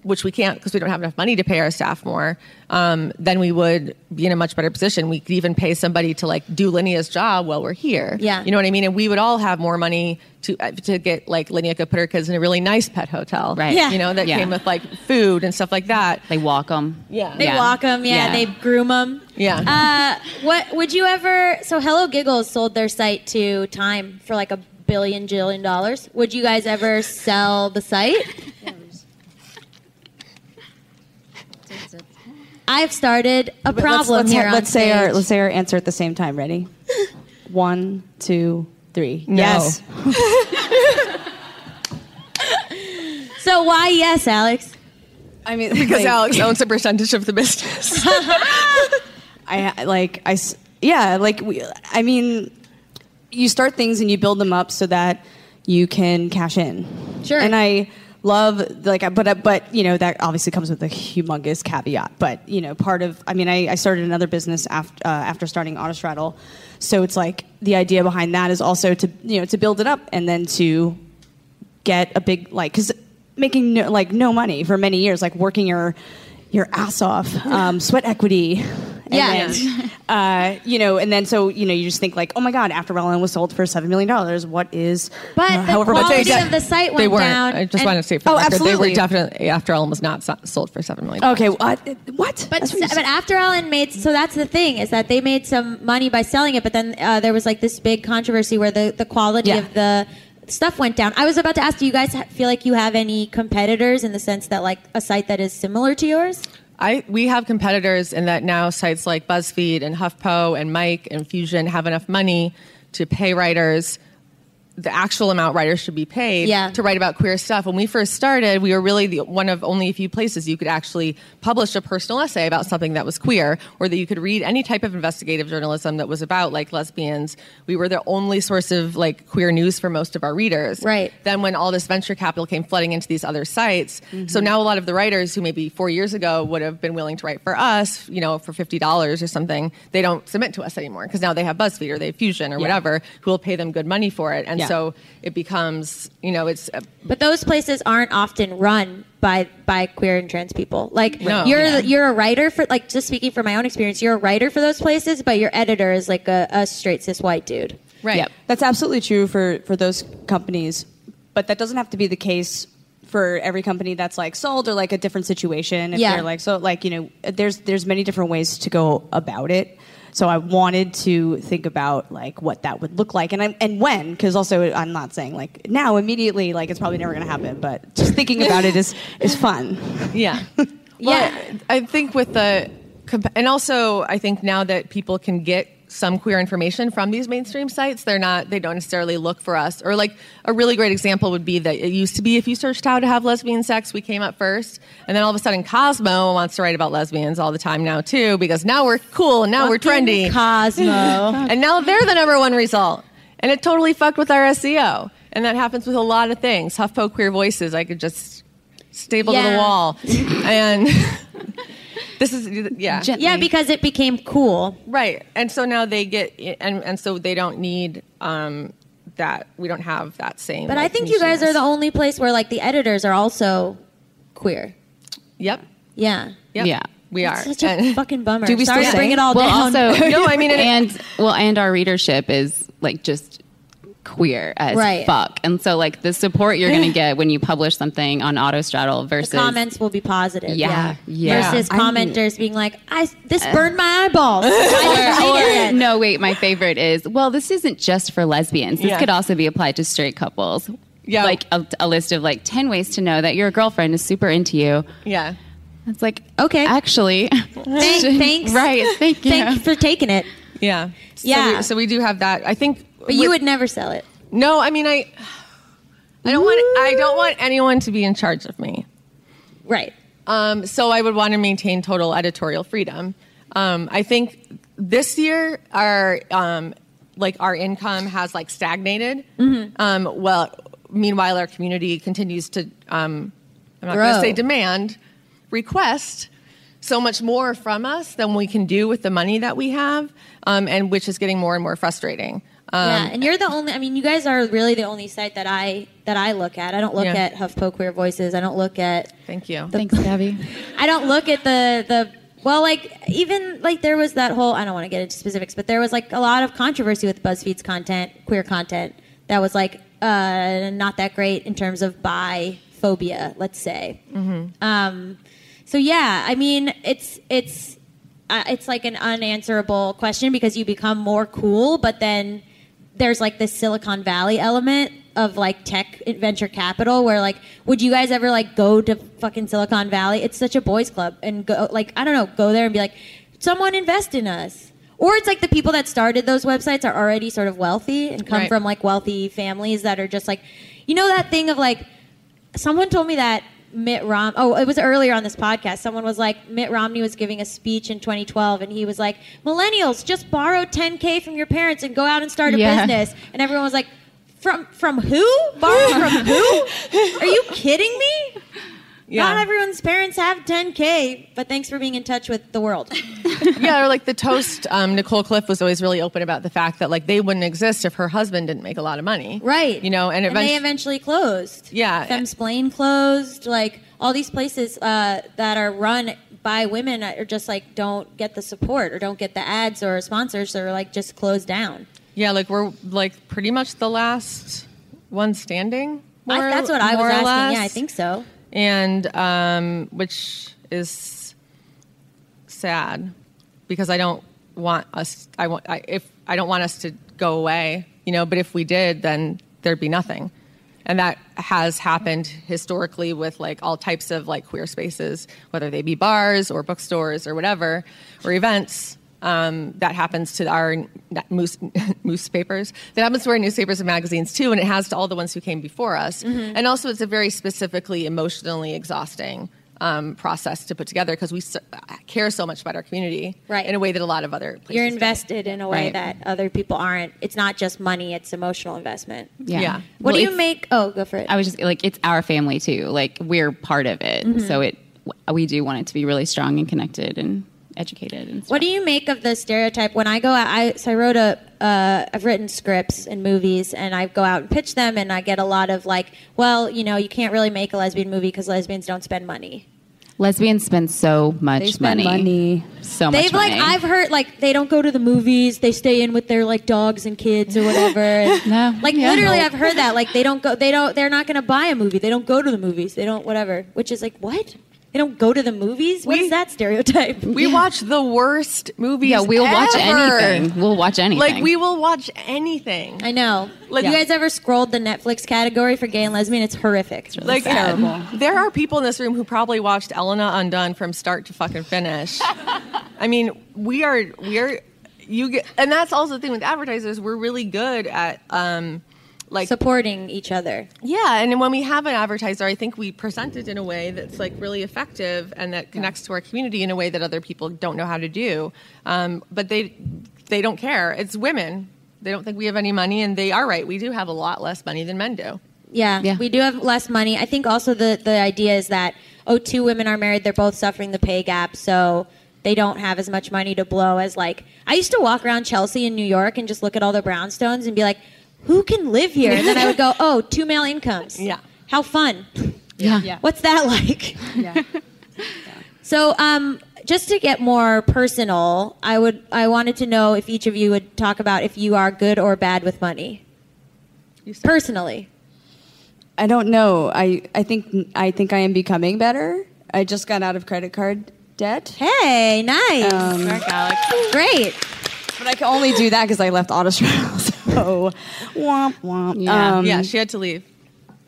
which we can't because we don't have enough money to pay our staff more, um, then we would be in a much better position. We could even pay somebody to like do Laneia's job while we're here. Yeah. you know what I mean. And we would all have more money to uh, to get like Linnea could put her kids in a really nice pet hotel. Right. Yeah. You know that Yeah. came with like food and stuff like that. they walk them Yeah. They walk them, yeah, They groom them. Yeah. Uh, what would you ever? So Hello Giggles sold their site to Time for like a billion jillion dollars. Would you guys ever sell the site? I've started a But problem let's, here. ha- on let's say our let's say our answer at the same time. Ready? One, two, three. No. Yes. So why yes, Alex? I mean, because like, Alex owns a percentage of the business. I like I yeah like we, I mean you start things and you build them up so that you can cash in. Sure. And I love like but but you know that obviously comes with a humongous caveat. But you know part of i mean i, I started another business after uh, after starting autostraddle so it's like the idea behind that is also to you know to build it up and then to get a big like because making no, like no money for many years like working your your ass off um, sweat equity and Yeah. then, uh, you know and then so you know you just think like oh my god after Ellen was sold for seven million dollars what is But uh, the however much quality they- of the site went They weren't. down. I just want to say for Oh, the record, they were definitely After Ellen was not sold for seven million. okay what what But what but after Ellen made so that's the thing is that they made some money by selling it, but then uh, there was like this big controversy where the the quality Yeah. of the stuff went down. I was about to ask, do you guys feel like you have any competitors in the sense that like a site that is similar to yours? I we have competitors in that now sites like BuzzFeed and HuffPo and Mic and Fusion have enough money to pay writers the actual amount writers should be paid Yeah. to write about queer stuff. When we first started, we were really the, one of only a few places you could actually publish a personal essay about something that was queer, or that you could read any type of investigative journalism that was about like lesbians. We were the only source of like queer news for most of our readers. Right. Then when all this venture capital came flooding into these other sites, mm-hmm. so now a lot of the writers who maybe four years ago would have been willing to write for us, you know, for fifty dollars or something, they don't submit to us anymore because now they have BuzzFeed or they have Fusion or whatever who will pay them good money for it, and Yeah. So it becomes, you know, it's uh, But those places aren't often run by by queer and trans people. Like No. you're Yeah. you're a writer for like just speaking from my own experience, you're a writer for those places, but your editor is like a, a straight cis white dude. right. Yep. That's absolutely true for, for those companies, but that doesn't have to be the case for every company that's like sold or like a different situation. If Yeah. they're like so like you know, there's there's many different ways to go about it. So I wanted to think about like what that would look like and I, and when because also I'm not saying like now immediately like it's probably never going to happen, but just thinking about it is is fun. Yeah. Yeah. Well, I think with the, and also I think now that people can get some queer information from these mainstream sites, they're not, they don't necessarily look for us. Or like a really great example would be that it used to be if you searched how to have lesbian sex, we came up first. And then all of a sudden Cosmo wants to write about lesbians all the time now too, because now we're cool and now we're trendy. Cosmo. and now they're the number one result. And it totally fucked with our SEO. And that happens with a lot of things. HuffPo Queer Voices, I could just staple to the wall. and this is, yeah. Gently. yeah, because it became cool. right. And so now they get, and, and so they don't need um, that. We don't have that same. But I think you guys are the only place where like the editors are also queer. Yep. Yeah. Yep. Yeah. We are. Such a And- fucking bummer. Do we Sorry still to bring it all well, down. also No, I mean, it- and well, and our readership is like just queer as Right. fuck, and so like the support you're gonna get when you publish something on Autostraddle the versus comments will be positive. Yeah, Yeah. yeah. Versus I mean- commenters being like, "I this uh, burned my eyeballs." Or, or no, wait, my favorite is well, this isn't just for lesbians. This Yeah. could also be applied to straight couples. Yeah. like a, a list of like ten ways to know that your girlfriend is super into you. yeah. It's like Okay. actually, Thank- thanks. right? Thank you. Thank you for taking it. Yeah. So Yeah. we, so we do have that. I think. But you with- would never sell it. No, I mean, I. I don't want. I don't want anyone to be in charge of me. Right. Um, so I would want to maintain total editorial freedom. Um, I think this year our um, like our income has like stagnated. Mm-hmm. Um, well, meanwhile our community continues to um, I'm not going to say demand, request so much more from us than we can do with the money that we have, um, and which is getting more and more frustrating. Um, yeah, and you're the only. I mean, you guys are really the only site that I that I look at. I don't look Yeah. at HuffPo Queer Voices. I don't look at. Thank you. Thanks, Gaby. I don't look at the the. Well, like even like there was that whole. I don't want to get into specifics, but there was like a lot of controversy with BuzzFeed's content, queer content, that was like uh, not that great in terms of bi phobia. Let's say. Hmm. Um, so yeah, I mean, it's it's uh, it's like an unanswerable question because you become more cool, but then there's like this Silicon Valley element of like tech venture capital where like would you guys ever like go to fucking Silicon Valley? It's such a boys club and go like I don't know, go there and be like someone invest in us. Or it's like the people that started those websites are already sort of wealthy and come Right. from like wealthy families that are just like you know that thing of like someone told me that Mitt Rom. Oh, it was earlier on this podcast. Someone was like, Mitt Romney was giving a speech in 2012, and he was like, "Millennials, just borrow 10k from your parents and go out and start a Yeah. business." And everyone was like, "From from who? Borrow from who? Are you kidding me?" Yeah. Not everyone's parents have 10K, but thanks for being in touch with the world. yeah, or like the toast. Um, Nicole Cliffe was always really open about the fact that like they wouldn't exist if her husband didn't make a lot of money. right. You know, and, and they eventually, eventually closed. Yeah. Femsplain closed. Like all these places uh, that are run by women are just like don't get the support or don't get the ads or sponsors or like just closed down. yeah, like we're like pretty much the last one standing. I, that's what I was asking. less. Yeah, I think so. And um, which is sad because I don't want us. I want I, if I don't want us to go away, you know. But if we did, then there'd be nothing, and that has happened historically with like all types of like queer spaces, whether they be bars or bookstores or whatever, or events. Um, that happens to our n- moose, moose papers. That happens to our newspapers and magazines too, and it has to all the ones who came before us. And also, it's a very specifically emotionally exhausting um, process to put together because we so, care so much about our community Right. in a way that a lot of other places You're don't. invested in a way Right. that other people aren't. It's not just money; it's emotional investment. Yeah. Yeah. What Well, do you make? Oh, go for it. I was just like, it's our family too. Like we're part of it, Mm-hmm. so it we do want it to be really strong and connected and educated. And stuff. What do you make of the stereotype when I go out? I so I wrote a uh, I've written scripts and movies, and I go out and pitch them, and I get a lot of like, well, you know, you can't really make a lesbian movie because lesbians don't spend money. Lesbians spend so much They spend money. money. So much They've like money. I've heard like they don't go to the movies; they stay in with their like dogs and kids or whatever. And, No. like Yeah. literally, I've heard that like they don't go, they don't, they're not going to buy a movie. They don't go to the movies. They don't whatever. Which is like what? They don't go to the movies. What We- is that stereotype? We watch the worst movies. yeah, we'll watch anything. We'll watch anything. Like we will watch anything. I know. Like- you guys ever scrolled the Netflix category for gay and lesbian? It's horrific. It's like terrible. There are people in this room who probably watched Elena Undone from start to fucking finish. I mean, we are we are you get, and that's also the thing with advertisers. We're really good at um, like supporting each other. yeah, and when we have an advertiser, I think we present it in a way that's like really effective and that connects to our community in a way that other people don't know how to do. Um, but they they don't care. It's women. They don't think we have any money, and they are right. We do have a lot less money than men do. Yeah, Yeah. we do have less money. I think also the the idea is that oh, two women are married, they're both suffering the pay gap, so they don't have as much money to blow as like I used to walk around Chelsea in New York and just look at all the brownstones and be like, who can live here? And then I would go, oh, two male incomes. Yeah. how fun. yeah. Yeah. What's that like? Yeah. So, um, just to get more personal, I would I wanted to know if each of you would talk about if you are good or bad with money. You. Personally. I don't know. I, I think I think I am becoming better. I just got out of credit card debt, Hey, nice. um, Great. but I can only do that because I left Autostraddle. So, womp womp. Yeah. Um, yeah, she had to leave.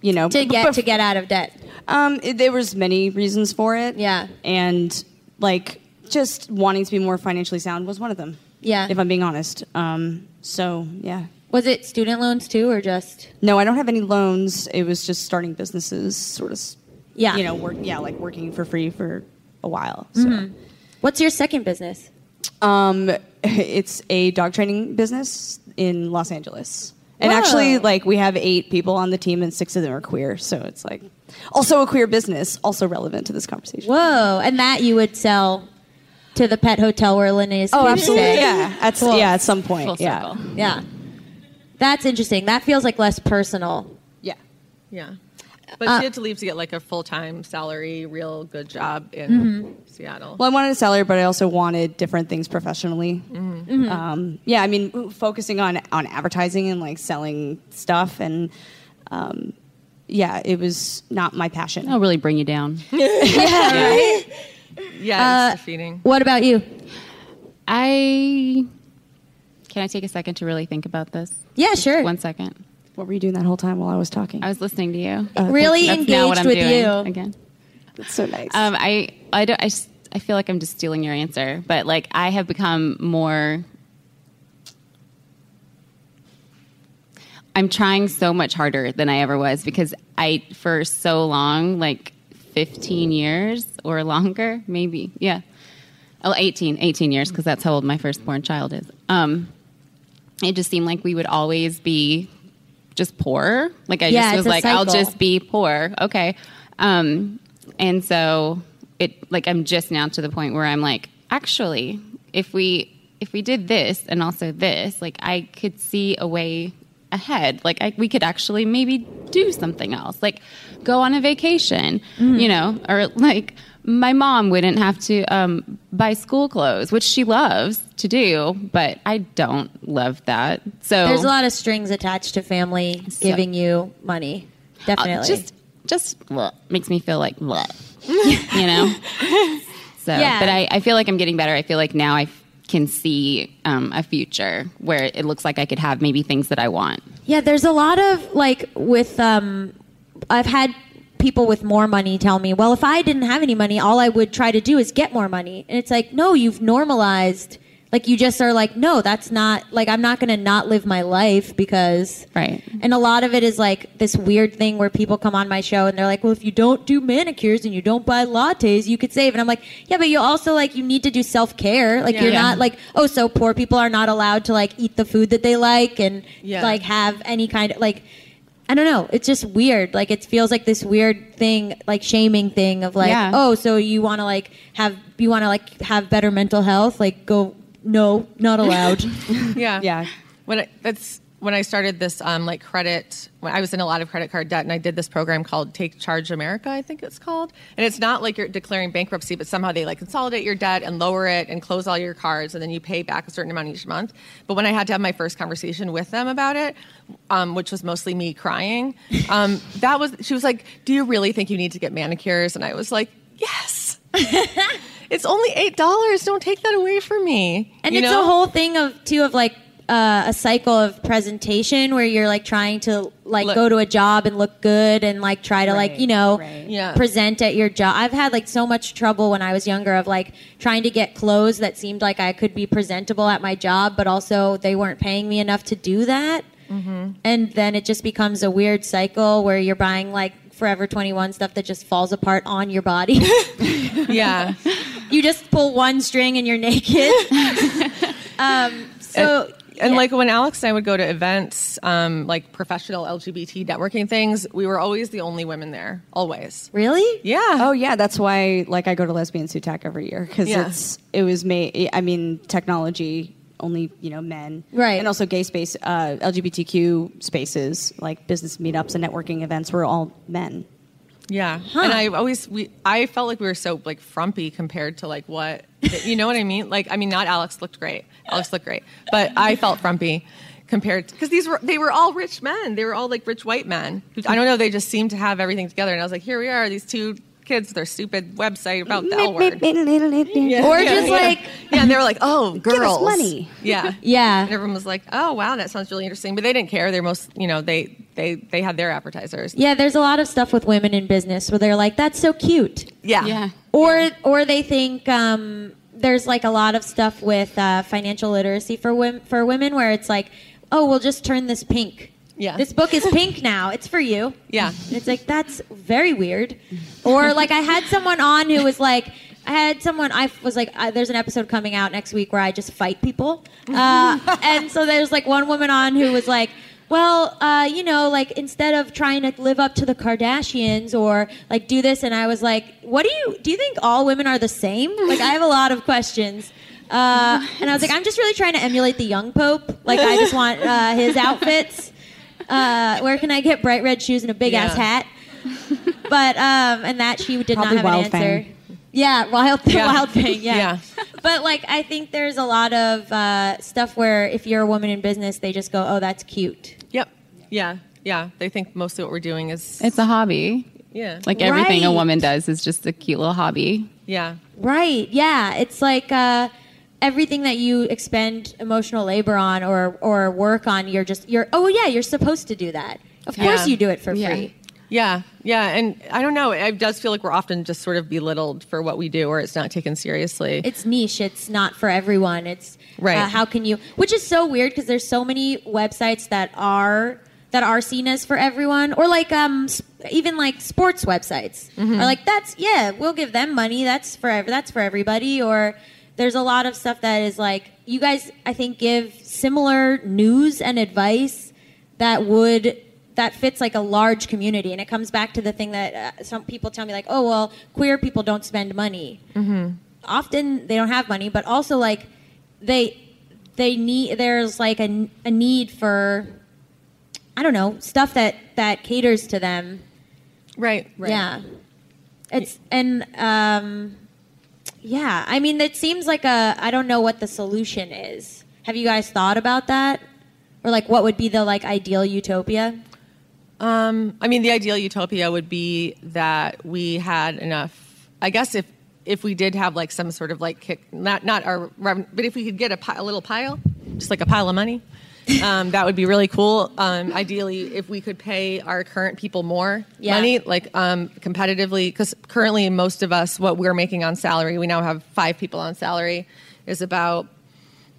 you know, To b- get to get out of debt. Um, it, there was many reasons for it. Yeah. and like just wanting to be more financially sound was one of them. Yeah. if I'm being honest. Um, so yeah. Was it student loans too, or just? No, I don't have any loans. It was just starting businesses, sort of. Yeah. You know, work. Yeah, like working for free for a while. So. What's your second business? Um, it's a dog training business in Los Angeles. And Whoa. actually, like we have eight people on the team, and six of them are queer. So it's like also a queer business, also relevant to this conversation. Whoa! And that you would sell to the pet hotel where Laneia's Oh, absolutely. stay. Yeah, at Cool. yeah, at some point. Full yeah, circle. Yeah. That's interesting. That feels like less personal. yeah. Yeah. But Uh, she had to leave to get like a full time salary, real good job in Seattle. Well, I wanted a salary, but I also wanted different things professionally. Mm-hmm. Um, yeah, I mean, focusing on on advertising and like selling stuff, and um, yeah, it was not my passion. It'll really bring you down. Yeah. Right. yeah, Uh, defeating. What about you? I can I take a second to really think about this? Yeah, sure. One second. What were you doing that whole time while I was talking? I was listening to you. really That's engaged now what I'm with doing you. again. That's so nice. Um, I I don't I, s- I feel like I'm just stealing your answer, but like I have become more. I'm trying so much harder than I ever was because I for so long like 15 years or longer maybe yeah oh 18 18 years because that's how old my firstborn child is um it just seemed like we would always be just poor. Like I Yeah, just was like I'll just be poor. Okay. Um and so it like I'm just now to the point where I'm like, actually, if we if we did this and also this, like I could see a way ahead. Like I, we could actually maybe do something else, like go on a vacation, you know, or like my mom wouldn't have to um, buy school clothes, which she loves to do, but I don't love that. So There's a lot of strings attached to family giving you money. uh, Definitely. just just bleh, makes me feel like bleh, you know. So, Yeah. but I, I feel like I'm getting better. I feel like now I f- can see um, a future where it looks like I could have maybe things that I want. Yeah, there's a lot of like with um I've had people with more money tell me, "Well, if I didn't have any money, all I would try to do is get more money." And it's like, "No, you've normalized like you just are like, "No, that's not like I'm not going to not live my life because Right. And a lot of it is like this weird thing where people come on my show and they're like, "Well, if you don't do manicures and you don't buy lattes, you could save." And I'm like, "Yeah, but you also like you need to do self-care. Like you're Yeah. not like, oh, so poor people are not allowed to like eat the food that they like and Yeah. like have any kind of like I don't know. It's just weird. Like it feels like this weird thing, like shaming thing of like, Yeah. oh, so you want to like have you want to like have better mental health? Like go no, not allowed. Yeah. Yeah. When I, that's when I started this um, like credit. When I was in a lot of credit card debt, and I did this program called Take Charge America, I think it's called. And it's not like you're declaring bankruptcy, but somehow they like consolidate your debt and lower it and close all your cards, and then you pay back a certain amount each month. But when I had to have my first conversation with them about it, um, which was mostly me crying, um, that was she was like, "Do you really think you need to get manicures?" And I was like, "Yes." It's only eight dollars. Don't take that away from me. And You it's know? a whole thing of too of like uh, a cycle of presentation where you're like trying to like Look- go to a job and look good and like try to like you know right. Yeah. present at your job. I've had like so much trouble when I was younger of like trying to get clothes that seemed like I could be presentable at my job, but also they weren't paying me enough to do that. Mm-hmm. And then it just becomes a weird cycle where you're buying like Forever 21 stuff that just falls apart on your body. yeah. you just pull one string and you're naked. um, so and, yeah. like when Alex and I would go to events, um, like professional LGBT networking things, we were always the only women there, always. really, Yeah. Oh yeah, that's why like I go to Lesbians Who Tech every year because Yeah. it's it was made. I mean, technology only you know men, Right. And also gay space, uh, LGBTQ spaces like business meetups and networking events were all men. Yeah. And I always we I felt like we were so like frumpy compared to like what you know what I mean? Like I mean not Alex looked great. Alex looked great. But I felt frumpy compared because these were they were all rich men. They were all like rich white men. I don't know, they just seemed to have everything together and I was like, here we are, these two kids their stupid website about the L word. Yeah, Or yeah, just yeah. like- Yeah, and they were like, oh, girls. money. Yeah. Yeah. And everyone was like, oh wow, that sounds really interesting. But they didn't care. They're most you know, they they they had their advertisers. yeah, there's a lot of stuff with women in business where they're like, "That's so cute," Yeah. Yeah. or or they think um, there's like a lot of stuff with uh, financial literacy for women for women where it's like, "Oh, we'll just turn this pink." Yeah. This book is pink now. It's for you. Yeah. And it's like that's very weird. Or like I had someone on who was like I had someone I was like I, there's an episode coming out next week where I just fight people. Uh, and so there's like one woman on who was like well, uh, you know, like instead of trying to live up to the Kardashians or like do this, and I was like, what do you do? You think all women are the same? Like, I have a lot of questions. Uh, and I was like, I'm just really trying to emulate the young pope. Like, I just want uh, his outfits. Uh, where can I get bright red shoes and a big ass hat? But um, and that she did Probably not have an answer. Fang. Yeah, wild, Yeah. wild thing. Yeah. Yeah. But like, I think there's a lot of uh, stuff where if you're a woman in business, they just go, "Oh, that's cute." Yep. Yeah. Yeah. They think mostly what we're doing is It's a hobby. yeah. Like everything a woman does is just a cute little hobby. yeah. Right. Yeah. It's like uh, everything that you expend emotional labor on or or work on. You're just you're. Oh yeah, you're supposed to do that. Of course, you do it for Yeah. free. Yeah. Yeah. And I don't know. It does feel like we're often just sort of belittled for what we do or it's not taken seriously. It's niche. It's not for everyone. It's Right. Uh, how can you? Which is so weird because there's so many websites that are that are seen as for everyone, or like um even like sports websites are like that's yeah we'll give them money that's for that's for everybody or there's a lot of stuff that is like you guys I think give similar news and advice that would that fits like a large community, and it comes back to the thing that uh, some people tell me like, oh well, queer people don't spend money. Mm-hmm. Often they don't have money, but also like they they need there's like a, a need for I don't know stuff that that caters to them. Right. Right yeah, it's and um, yeah. I mean, it seems like a I don't know what the solution is. Have you guys thought about that, or like what would be the like ideal utopia? Um, I mean, the ideal utopia would be that we had enough. I guess if if we did have like some sort of like kick, not not our, but if we could get a, pi- a little pile, just like a pile of money, um, that would be really cool. Um, ideally, if we could pay our current people more Yeah. money, like um, competitively, because currently most of us, what we're making on salary, we now have five people on salary, is about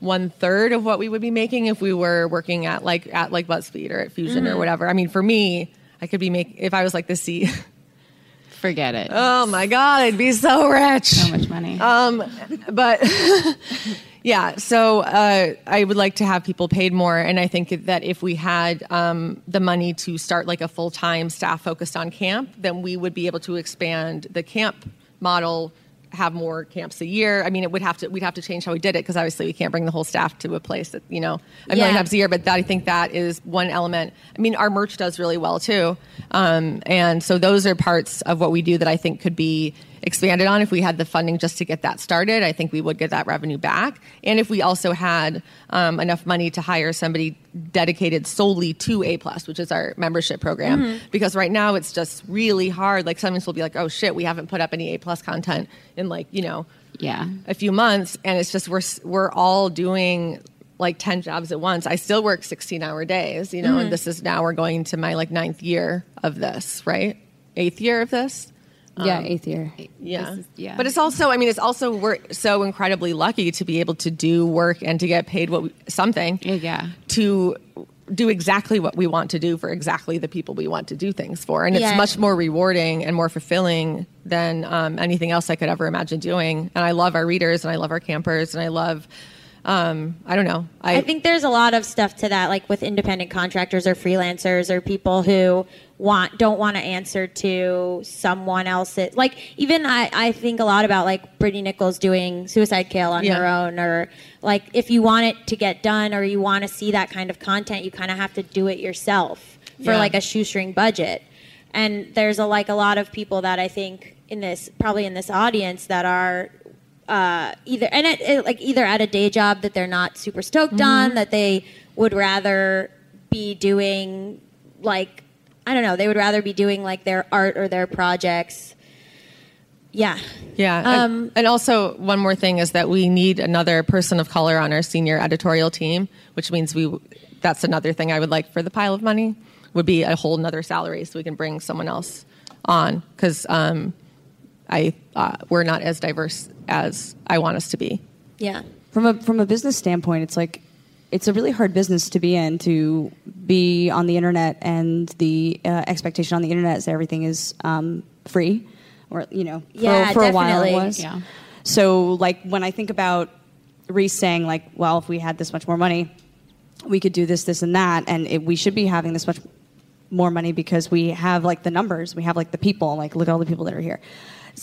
one third of what we would be making if we were working at like at like BuzzFeed or at Fusion or whatever. I mean, for me, I could be making if I was like the C. Forget it. oh my god, I'd be so rich. so much money. Um, but yeah, so uh, I would like to have people paid more, and I think that if we had um, the money to start like a full time staff focused on camp, then we would be able to expand the camp model. Have more camps a year. I mean, it would have to. We'd have to change how we did it because obviously we can't bring the whole staff to a place that you know a million Yeah. times a year. But that, I think that is one element. I mean, our merch does really well too, um, and so those are parts of what we do that I think could be expanded on if we had the funding just to get that started. I think we would get that revenue back, and if we also had um, enough money to hire somebody dedicated solely to A plus, which is our membership program, because right now it's just really hard. Like sometimes we'll be like, "Oh shit, we haven't put up any A plus content in like you know." yeah. a few months and it's just we're we're all doing like 10 jobs at once i still work 16 hour days you know and this is now we're going to my like ninth year of this right eighth year of this yeah, eighth year. yeah. Is- yeah. But it's also, I mean, it's also we're so incredibly lucky to be able to do work and to get paid what we, something. Yeah. To do exactly what we want to do for exactly the people we want to do things for, and it's much more rewarding and more fulfilling than um, anything else I could ever imagine doing. And I love our readers, and I love our campers, and I love. Um, I don't know. I, I think there's a lot of stuff to that, like with independent contractors or freelancers or people who want don't want to answer to someone else's. Like even I, I think a lot about like Brittani Nichols doing Suicide Kale on Yeah. her own, or like if you want it to get done or you want to see that kind of content, you kind of have to do it yourself for Yeah. like a shoestring budget. And there's a like a lot of people that I think in this probably in this audience that are uh, either and it, it, like either at a day job that they're not super stoked Mm-hmm. on that they would rather be doing like I don't know they would rather be doing like their art or their projects. Yeah, Yeah. Um, and, and also, one more thing is that we need another person of color on our senior editorial team, which means we. That's another thing I would like for the pile of money would be a whole nother salary so we can bring someone else on because um, I uh, we're not as diverse as I want us to be. yeah, From a from a business standpoint, it's like it's a really hard business to be in to be on the internet and the uh, expectation on the internet is that everything is um, free or you know for, Yeah, for a while it was. Yeah. so like when i think about Riese saying like well if we had this much more money we could do this this and that and it, we should be having this much more money because we have like the numbers we have like the people like look at all the people that are here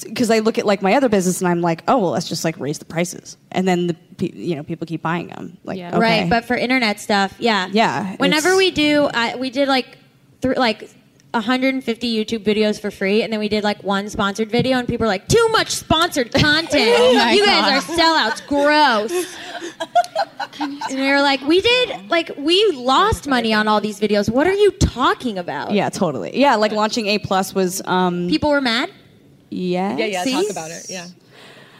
because I look at like my other business and I'm like, oh well, let's just like raise the prices, and then the you know people keep buying them. Like, Yeah. okay. right. But for internet stuff, yeah, Yeah, Whenever we do, I, we did like th- like 150 YouTube videos for free, and then we did like one sponsored video, and people were like, "Too much sponsored content. my you guys God. are sellouts. Gross." and they were like, "We did like we lost money on all these videos. What are you talking about?" yeah, totally. Yeah, like launching A plus was um People were mad. Yes. Yeah, yeah. See? Talk about it. Yeah.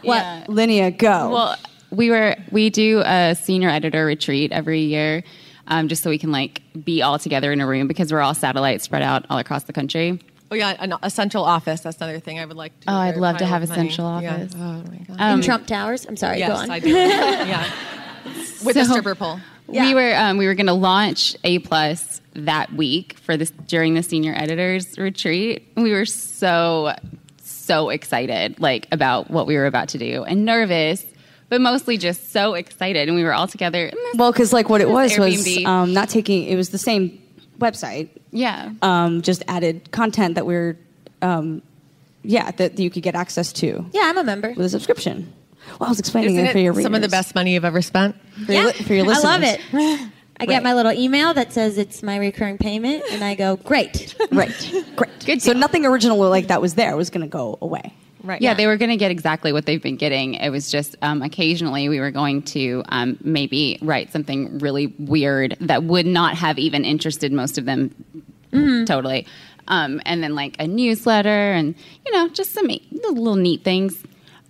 What? Yeah. Laneia, go. Well, we were we do a senior editor retreat every year, um, just so we can like be all together in a room because we're all satellites spread out all across the country. Oh yeah, an, a central office. That's another thing I would like to. Oh, I'd love to have of a money. central Yeah. office. Oh my god. In Um, Trump Towers. I'm sorry. go on. I do. yeah. With a stripper pole. Yeah. We were um, we were going to launch A plus that week for this during the senior editors retreat. We were so so excited like about what we were about to do and nervous, but mostly just so excited. And we were all together. Well, because like what it was was um, not taking. It was the same website. Yeah. Um, just added content that we're, um, yeah, that you could get access to Yeah, I'm a member. with a subscription. Well, I was explaining Isn't it for your it some of the best money you've ever spent? for your, li- for your listeners. I love it. I get Right. my little email that says it's my recurring payment, and I go, great. Right, great. Good So deal. nothing original like that was there was going to go away. Right. Yeah, they were going to get exactly what they've been getting. It was just um, occasionally we were going to um, maybe write something really weird that would not have even interested most of them totally. Um, and then like a newsletter and, you know, just some e- little neat things.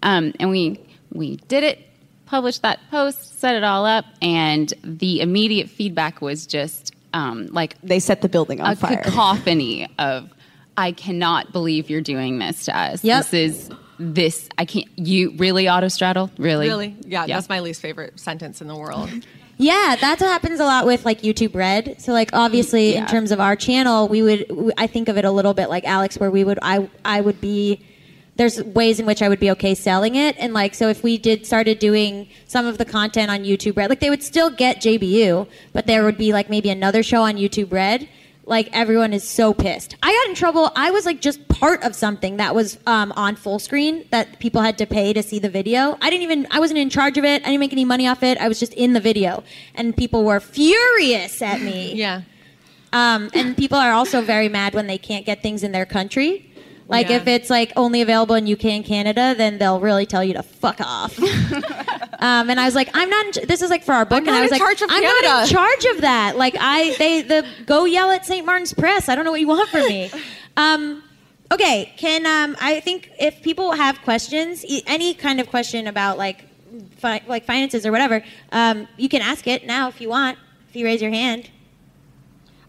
Um, and we, we did it, published that post, set it all up, and the immediate feedback was just um, like They set the building on a fire. cacophony of I cannot believe you're doing this to us. Yep. This is this I can't you really autostraddle? Really? Really? Yeah, that's my least favorite sentence in the world. Yeah, that's what happens a lot with like YouTube Red. So like obviously in terms of our channel, we would I think of it a little bit like Alex where we would I I would be there's ways in which I would be okay selling it and like so if we did started doing some of the content on YouTube Red, like they would still get JBU, but there would be like maybe another show on YouTube Red. Like everyone is so pissed. I got in trouble. I was like just part of something that was um, on full screen that people had to pay to see the video. I didn't even. I wasn't in charge of it. I didn't make any money off it. I was just in the video, and people were furious at me. Yeah. Um, and people are also very mad when they can't get things in their country. Like Yeah. if it's like only available in UK and Canada, then they'll really tell you to fuck off. um, and I was like, I'm not. In ch- this is like for our book, I'm and I was like, charge of I'm not in charge of that. Like I, they, the go yell at St. Martin's Press. I don't know what you want from me. Um, okay, can um, I think if people have questions, e- any kind of question about like, fi- like finances or whatever, um, you can ask it now if you want. If you raise your hand.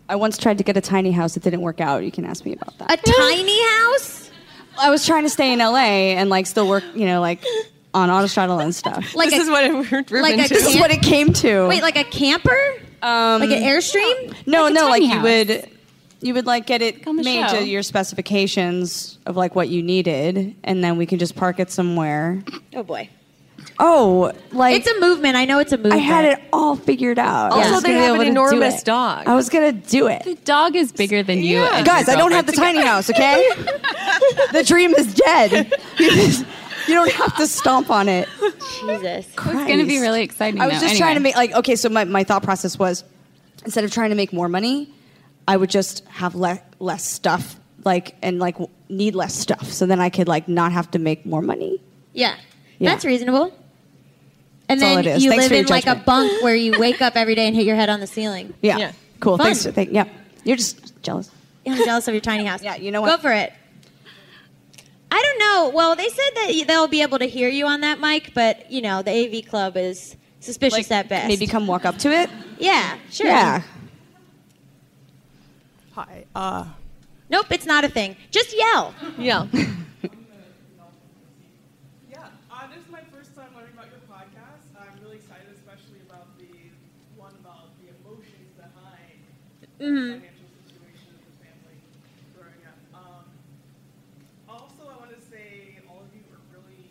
I once tried to get a tiny house. It didn't work out. You can ask me about that. A tiny house? I was trying to stay in LA and like still work, you know, like on autostraddle and stuff. Like this a, is what it, we're driven like a to. this is what it came to. wait, like a camper? um, Like an airstream? no, like no, like tiny you would, you would like get it made show. to your specifications of like what you needed, and then we can just park it somewhere. Oh boy. Oh, like It's a movement. I know it's a movement. I had it all figured out. I Also, was they gonna have an to do enormous it. dog. I was gonna do it. The dog is bigger than you. Yeah. Guys, I don't have the girlfriend tiny house, okay? the dream is dead. You, don't have to stomp on it. Jesus. It's going to be really exciting. I was though. just trying to make like okay. So my, my thought process was instead of trying to make more money, I would just have le- less stuff like and like need less stuff. So then I could like not have to make more money. Yeah. Yeah. That's reasonable. And That's all then it is. you Thanks live for your in like a bunk where you wake up every day and hit your head on the ceiling. Yeah, Yeah. cool. Fun. Thanks. Thank, yeah, you're just jealous. Yeah, I'm jealous of your tiny house. Yeah, you know what? Go for it. I don't know. Well, they said that they'll be able to hear you on that mic, but you know the AV club is suspicious at best. Maybe come walk up to it. Yeah, sure. Yeah. Hi. Uh, Nope, it's not a thing. Just yell. Yeah. yeah, uh, this is my first time learning about your podcast. I'm really excited, especially about the one about the emotions behind the financial situation of the family growing up. Um, also, I want to say all of you are really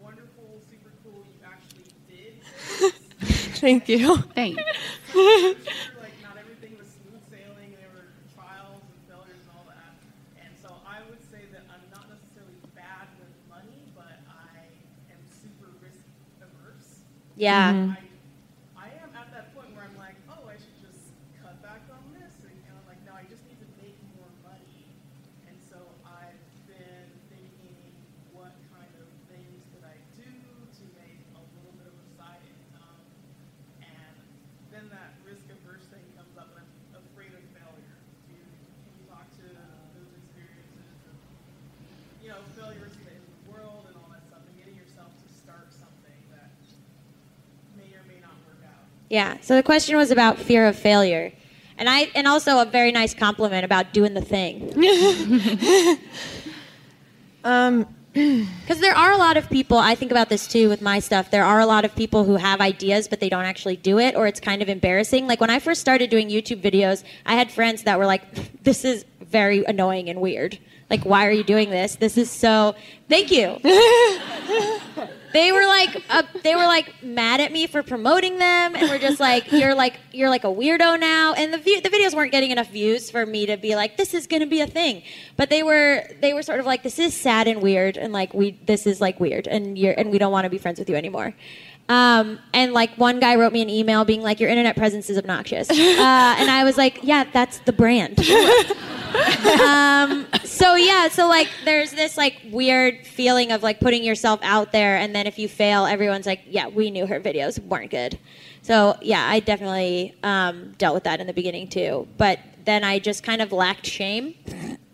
wonderful, super cool. You actually did this. Thank you. Thanks. like not everything was smooth sailing. There were trials and failures and all that. And so I would say that I'm not necessarily bad with money, but I am super risk averse. Yeah. I, I am at that point where I'm like, oh, I should just cut back on this. And, and I'm like, no, I just need to make more money. And so I've been thinking, what kind of things could I do to make a little bit of a side income? And then that risk averse thing comes up, and I'm afraid of failure. Do you, can you talk to those experiences of, you know, failure in the world and all that stuff, and getting yourself to start something that may or may not work out? Yeah. So the question was about fear of failure. And I and also a very nice compliment about doing the thing. Um, Because there are a lot of people, I think about this too with my stuff. There are a lot of people who have ideas, but they don't actually do it, or it's kind of embarrassing. Like when I first started doing YouTube videos, I had friends that were like, this is very annoying and weird. Like, why are you doing this? This is so. Thank you. they were like uh, they were like mad at me for promoting them and were just like you're like you're like a weirdo now. And the view, the videos weren't getting enough views for me to be like this is going to be a thing. But they were they were sort of like this is sad and weird and like we this is like weird and you're and we don't want to be friends with you anymore. Um, and like one guy wrote me an email being like your internet presence is obnoxious. Uh, and i was like yeah that's the brand um, so yeah, so like there's this like weird feeling of like putting yourself out there, and then if you fail, everyone's like, yeah, we knew her videos weren't good. So yeah, I definitely um, dealt with that in the beginning too, but then I just kind of lacked shame.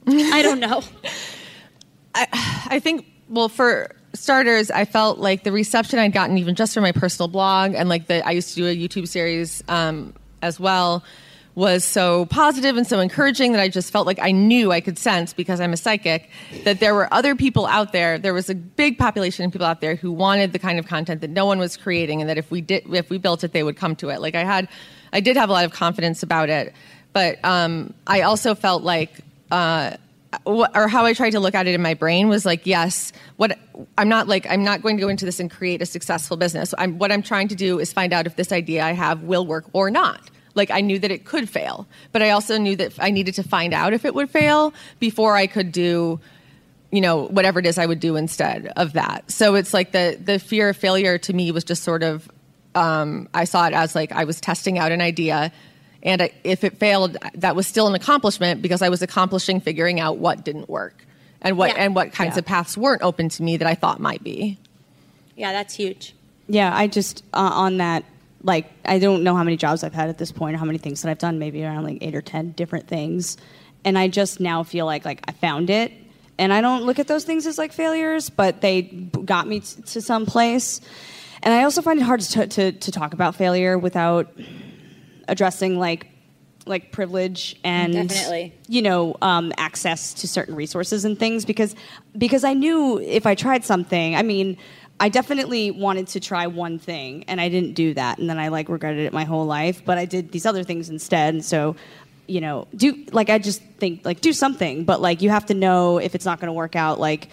I don't know. I I think, well, for starters, I felt like the reception I'd gotten, even just from my personal blog, and like the I used to do a YouTube series um, as well, was so positive and so encouraging that I just felt like I knew I could sense because I'm a psychic that there were other people out there. There was a big population of people out there who wanted the kind of content that no one was creating, and that if we did, if we built it, they would come to it. Like I had, I did have a lot of confidence about it, but um, I also felt like. Uh, or how I tried to look at it in my brain was like, yes, what I'm not like, I'm not going to go into this and create a successful business. I'm, what I'm trying to do is find out if this idea I have will work or not. Like I knew that it could fail, but I also knew that I needed to find out if it would fail before I could do you know whatever it is I would do instead of that. So it's like the the fear of failure to me was just sort of um, I saw it as like I was testing out an idea, and I, if it failed, that was still an accomplishment because I was accomplishing figuring out what didn't work and what Yeah. and what kinds Yeah. of paths weren't open to me that I thought might be. Yeah, that's huge. Yeah, I just uh, on that. Like, I don't know how many jobs I've had at this point, or how many things that I've done. Maybe around like eight or ten different things, and I just now feel like like I found it. And I don't look at those things as like failures, but they got me t- to some place. And I also find it hard to, to to talk about failure without addressing like like privilege and Definitely. you know um, access to certain resources and things because because I knew if I tried something I mean I definitely wanted to try one thing and I didn't do that and then I like regretted it my whole life but I did these other things instead and so you know do like I just think like do something but like you have to know if it's not going to work out like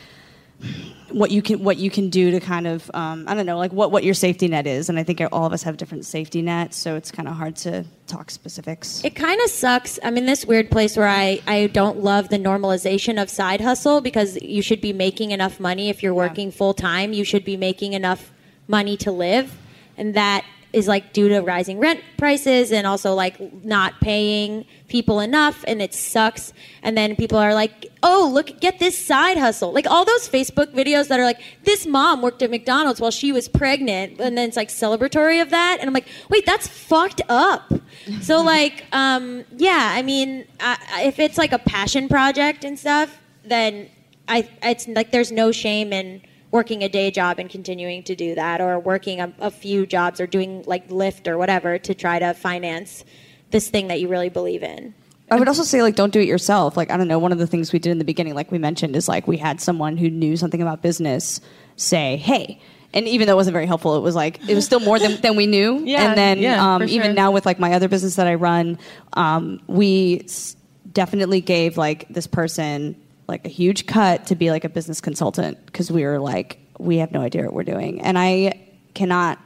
what you can what you can do to kind of um, I don't know like what what your safety net is and I think all of us have different safety nets so it's kind of hard to talk specifics It kind of sucks. I'm in this weird place where I, I don't love the normalization of side hustle because you should be making enough money if you're working full time. You should be making enough money to live. And that is like due to rising rent prices and also like not paying people enough and it sucks. And then people are like, oh, look, get this side hustle. Like all those Facebook videos that are like, this mom worked at McDonald's while she was pregnant. And then it's like celebratory of that. And I'm like, wait, that's fucked up. So like, um, yeah, I mean, I, if it's like a passion project and stuff, then I it's like there's no shame in working a day job and continuing to do that, or working a, a few jobs, or doing like Lyft or whatever to try to finance this thing that you really believe in. I would also say like don't do it yourself. Like I don't know, one of the things we did in the beginning, like we mentioned, is like we had someone who knew something about business say, "Hey." And even though it wasn't very helpful, it was like it was still more than, than we knew. Yeah, and then yeah, um, even sure. now with like my other business that I run, um, we s- definitely gave like this person like a huge cut to be like a business consultant because we were like we have no idea what we're doing, and I cannot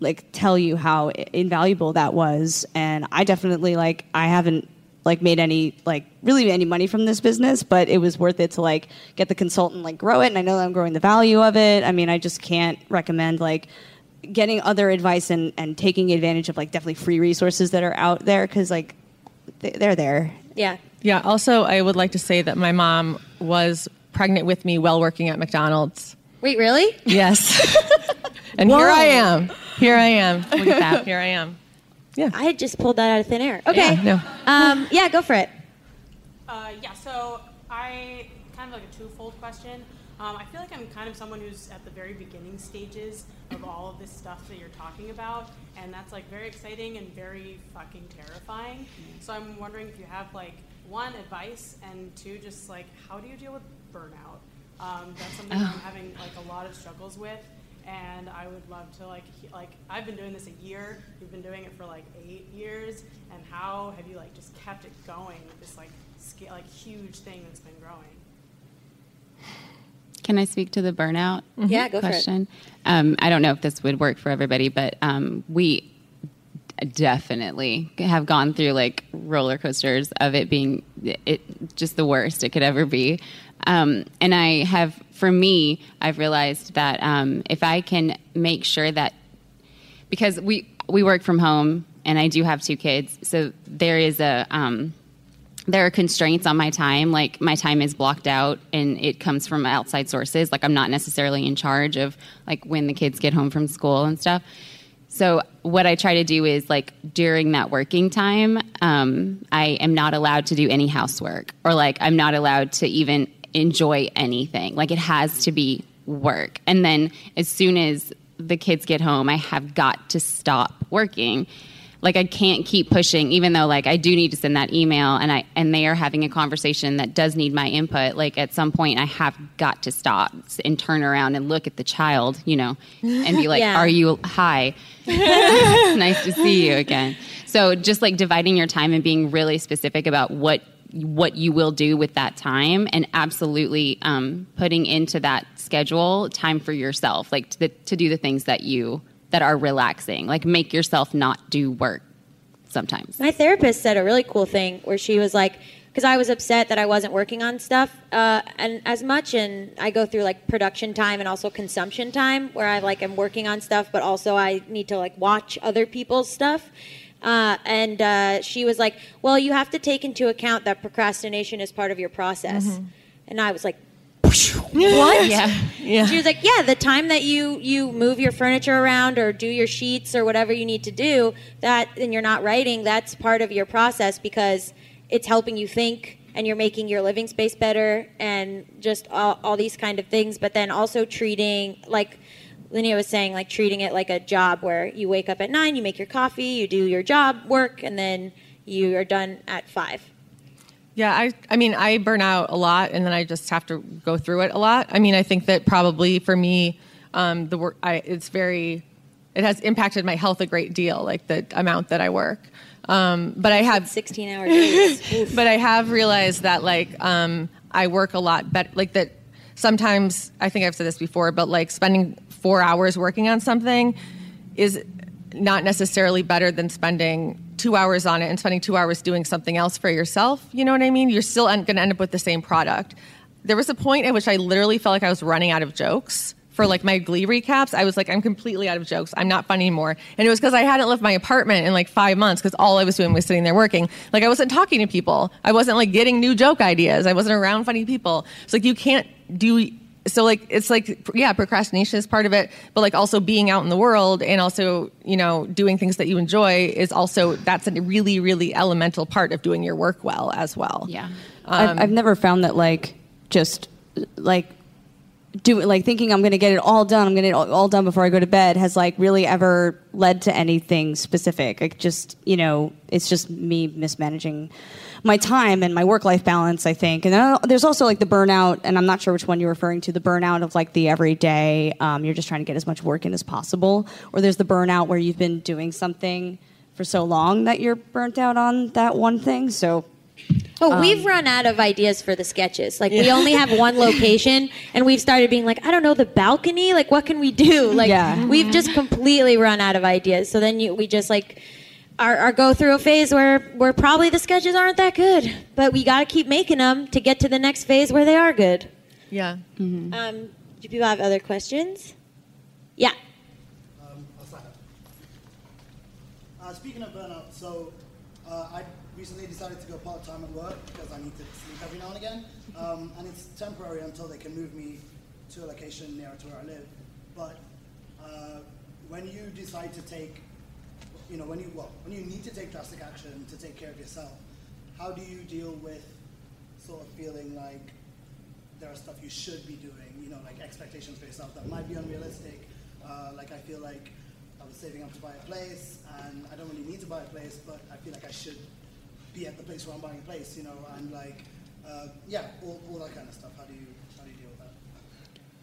like tell you how invaluable that was. And i definitely like i haven't like made any like really any money from this business but it was worth it to like get the consultant like grow it. And i know that i'm growing the value of it. I mean i just can't recommend like getting other advice and and taking advantage of like definitely free resources that are out there because like they're there. Yeah. Yeah. Also, I would like to say that my mom was pregnant with me while working at McDonald's. Wait, really? Yes. and here I am. Here I am. Look at that. Here I am. Yeah. I had just pulled that out of thin air. Okay. Yeah, no. Um, yeah, go for it. Uh, yeah, so I kind of like a twofold question. Um, I feel like I'm kind of someone who's at the very beginning stages of all of this stuff that you're talking about, and that's like very exciting and very fucking terrifying. So I'm wondering if you have like one advice and two, just like how do you deal with burnout? Um, that's something I'm having like a lot of struggles with, and I would love to like he- like I've been doing this a year. You've been doing it for like eight years, and how have you like just kept it going with this like scale, like huge thing that's been growing? Can I speak to the burnout Yeah, go for it. question? Um, I don't know if this would work for everybody, but um, we definitely have gone through like roller coasters of it being it just the worst it could ever be. Um, and I have, for me, I've realized that um, if I can make sure that because we we work from home and I do have two kids, so there is a um, there are constraints on my time. Like my time is blocked out, and it comes from outside sources. Like I'm not necessarily in charge of like when the kids get home from school and stuff. So what I try to do is like during that working time, um, I am not allowed to do any housework, or like I'm not allowed to even enjoy anything. Like it has to be work, and then as soon as the kids get home, I have got to stop working. Like I can't keep pushing, even though like I do need to send that email, and I and they are having a conversation that does need my input. Like at some point, I have got to stop and turn around and look at the child, you know, and be like, Yeah. "Are you hi? it's nice to see you again." So just like dividing your time and being really specific about what what you will do with that time and absolutely um, putting into that schedule time for yourself like to, to do the things that you that are relaxing like make yourself not do work sometimes My therapist said a really cool thing where she was like, because I was upset that I wasn't working on stuff uh, and as much, and I go through like production time and also consumption time where I like am working on stuff, but also I need to like watch other people's stuff. Uh, and uh, she was like, "Well, you have to take into account that procrastination is part of your process." And I was like, "What?" yeah Yeah. She was like, "Yeah, the time that you you move your furniture around or do your sheets or whatever you need to do, that and you're not writing, that's part of your process because it's helping you think and you're making your living space better and just all, all these kind of things. But then also treating like." Laneia was saying, like treating it like a job where you wake up at nine, you make your coffee, you do your job work, and then you are done at five. Yeah, I I mean I burn out a lot, and then I just have to go through it a lot. I mean, I think that probably for me, um, the work I, it's very, it has impacted my health a great deal, like the amount that I work. Um, but I have 16 hour days. But I have realized that like um, I work a lot better. Like that sometimes I think I've said this before, but like spending four hours working on something is not necessarily better than spending two hours on it and spending two hours doing something else for yourself. You know what I mean? You're still going to end up with the same product. There was a point at which I literally felt like I was running out of jokes for like my Glee recaps. I was like, I'm completely out of jokes. I'm not funny anymore. And it was because I hadn't left my apartment in like five months because all I was doing was sitting there working. Like I wasn't talking to people. I wasn't like getting new joke ideas. I wasn't around funny people. It's like you can't do so like it's like yeah procrastination is part of it but like also being out in the world and also you know doing things that you enjoy is also that's a really really elemental part of doing your work well as well yeah um, I've, I've never found that like just like do like thinking I'm going to get it all done. I'm going to get it all, all done before I go to bed has like really ever led to anything specific. Like just you know, it's just me mismanaging my time and my work life balance. I think, and then there's also like the burnout, and I'm not sure which one you're referring to. The burnout of like the everyday, um, you're just trying to get as much work in as possible, or there's the burnout where you've been doing something for so long that you're burnt out on that one thing. So Oh, we've run out of ideas for the sketches. Like we only have one location, and we've started being like, I don't know, the balcony. Like, what can we do? Like, Yeah. we've just completely run out of ideas. So then you, we just like are, are go through a phase where where probably the sketches aren't that good, but we got to keep making them to get to the next phase where they are good. yeah Um, do people have other questions? Yeah. Uh, speaking of burnout, so uh, I recently decided to go part time at work because I need to sleep every now and again, um, and it's temporary until they can move me to a location nearer to where I live. But uh, when you decide to take, you know, when you well, when you need to take drastic action to take care of yourself, how do you deal with sort of feeling like there are stuff you should be doing, you know, like expectations for yourself that might be unrealistic. Uh, like I feel like I was saving up to buy a place, and I don't really need to buy a place, but I feel like I should be at the place where I'm buying a place, you know, and like, uh, yeah, all, all that kind of stuff. How do you how do you deal with that?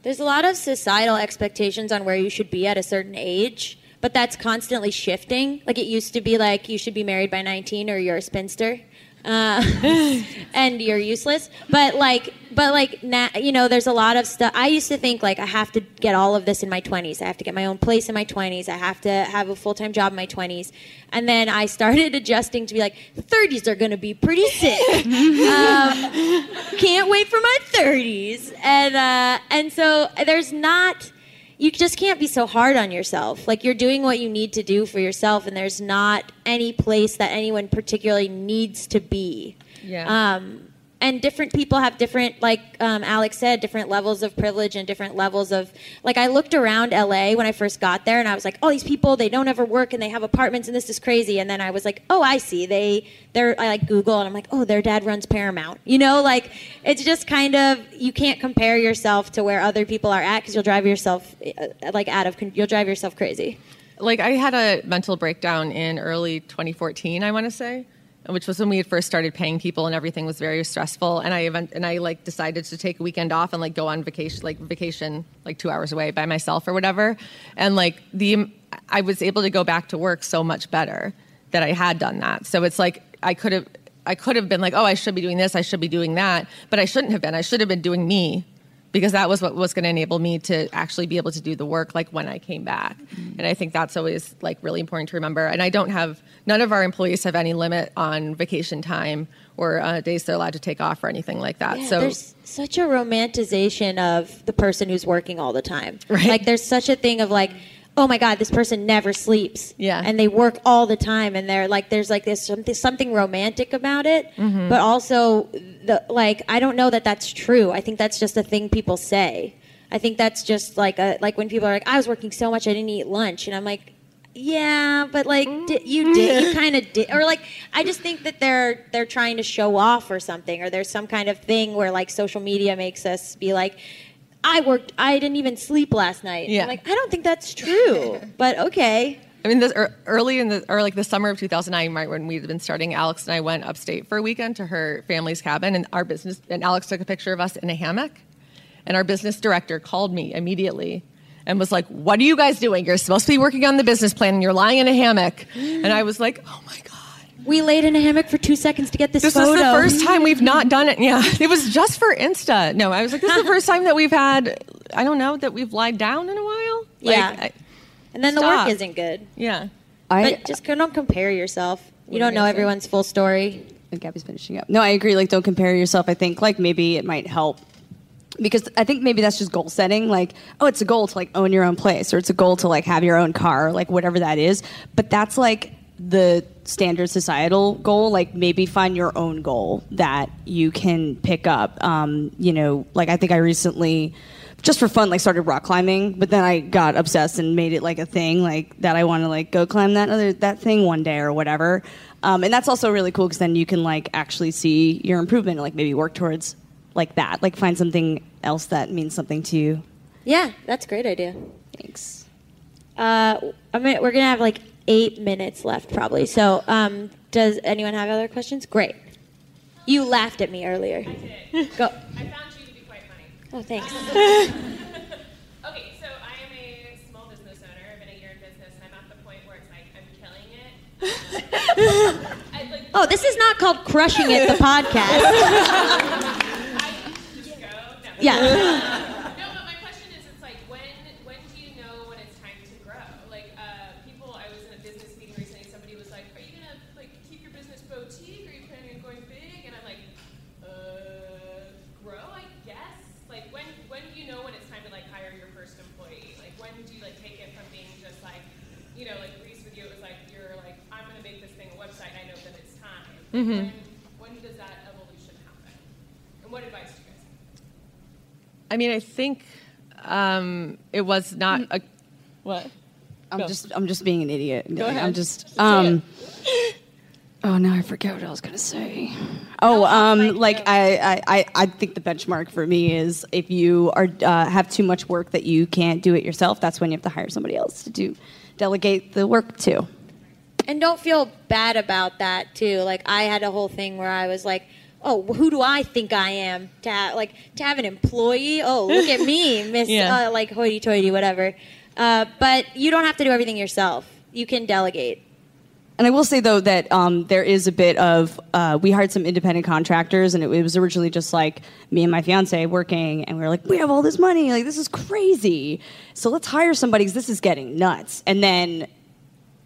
There's a lot of societal expectations on where you should be at a certain age, but that's constantly shifting. Like it used to be like you should be married by 19 or you're a spinster. Uh, and you're useless. But like but like now, you know, there's a lot of stuff. I used to think like I have to get all of this in my 20s. I have to get my own place in my 20s. I have to have a full time job in my 20s. And then I started adjusting to be like, 30s are going to be pretty sick. um, can't wait for my 30s. And uh, and so there's not. You just can't be so hard on yourself. Like you're doing what you need to do for yourself, and there's not any place that anyone particularly needs to be. Yeah. Um, and different people have different, like um, Alex said, different levels of privilege and different levels of. Like I looked around LA when I first got there, and I was like, "Oh, these people, they don't ever work, and they have apartments, and this is crazy." And then I was like, "Oh, I see. They, they're." I like Google, and I'm like, "Oh, their dad runs Paramount." You know, like it's just kind of you can't compare yourself to where other people are at because you'll drive yourself uh, like out of. You'll drive yourself crazy. like I had a mental breakdown in early 2014, I want to say, which was when we had first started paying people and everything was very stressful. And I event, and I like decided to take a weekend off and like go on vacation, like vacation, like two hours away by myself or whatever. And like the, I was able to go back to work so much better that I had done that. So it's like I could have, I could have been like, oh, I should be doing this, I should be doing that, but I shouldn't have been. I should have been doing me because that was what was going to enable me to actually be able to do the work like when I came back. And I think that's always like really important to remember. And I don't have none of our employees have any limit on vacation time or uh, days they're allowed to take off or anything like that. Yeah, so there's such a romanticization of the person who's working all the time. Right. Like there's such a thing of like, oh my god, this person never sleeps. Yeah. And they work all the time, and they're like, there's like this something something romantic about it, Mhm. but also the like I don't know that that's true. I think that's just a thing people say. I think that's just like a like when people are like, I was working so much I didn't eat lunch, and I'm like. Yeah, but like di- you did, you kind of did, or like I just think that they're they're trying to show off or something, or there's some kind of thing where like social media makes us be like, I worked, I didn't even sleep last night. Yeah. I'm like I don't think that's true, but okay. I mean, this, er, early in the or like the summer of 2009, right when we'd been starting, Alex and I went upstate for a weekend to her family's cabin, and our business and Alex took a picture of us in a hammock, and our business director called me immediately and was like, "What are you guys doing? You're supposed to be working on the business plan, and you're lying in a hammock." And I was like, "Oh my god." We laid in a hammock for two seconds to get this, This photo. is the first time we've not done it. Yeah, it was just for Insta. No, I was like, this is the first time that we've had. I don't know that we've lied down in a while. Like, Yeah. I- and then the Stop. work isn't good. yeah. but just don't compare yourself. You don't know gonna say? everyone's full story. And Gaby's finishing up. No, I agree. Like, don't compare yourself. I think like maybe it might help because I think maybe that's just goal setting. Like, oh, it's a goal to like own your own place, or it's a goal to like have your own car, or, like whatever that is. But that's like the standard societal goal. Like, maybe find your own goal that you can pick up. Um, you know, like I think I recently. Just for fun, like started rock climbing, but then I got obsessed and made it like a thing, like that I want to like go climb that other that thing one day or whatever. Um, and that's also really cool because then you can like actually see your improvement, and, like maybe work towards like that, like find something else that means something to you. Yeah, that's a great idea. Thanks. Uh, I mean, we're gonna have like eight minutes left, probably. So, um, does anyone have other questions? Great. You laughed at me earlier. I did. Go. I found you to be quite funny. Oh, thanks. okay, so I am a small business owner. I've been a year in business. and I'm at the point where it's like I'm killing it. I, like, Oh, this is not called crushing it. The podcast. just go. No. Yeah. no, but my question is, it's like when when do you know when it's time to grow? Like uh, people, I was in a business meeting recently. Somebody was like, "Are you gonna like keep your business boutique? Are you planning on going big?" And I'm like, "Uh, grow, I guess." Like when when do you know when it's time to like hire your first employee? Like when do you like take it from being just like, you know, like Riese with you, it was like you're like, I'm gonna make this thing a website. I know that it's time. Like, Mhm. When when does that evolution happen? And what advice do you guys? have? I mean, I think um, it was not a what. I'm Go. just I'm just being an idiot. Go ahead. I'm ahead. just Say um. Oh no, I forget what I was gonna say. Oh, um, like I, I, I, I think the benchmark for me is if you are uh, have too much work that you can't do it yourself. That's when you have to hire somebody else to do delegate the work to. And don't feel bad about that too. Like I had a whole thing where I was like, "Oh, who do I think I am to have like to have an employee? Oh, look at me, Miss Yeah. uh, like hoity-toity, whatever." Uh, but you don't have to do everything yourself. You can delegate. And I will say though that um, there is a bit of uh, we hired some independent contractors, and it, it was originally just like me and my fiance working, and we were like, we have all this money, like this is crazy, so let's hire somebody because this is getting nuts. And then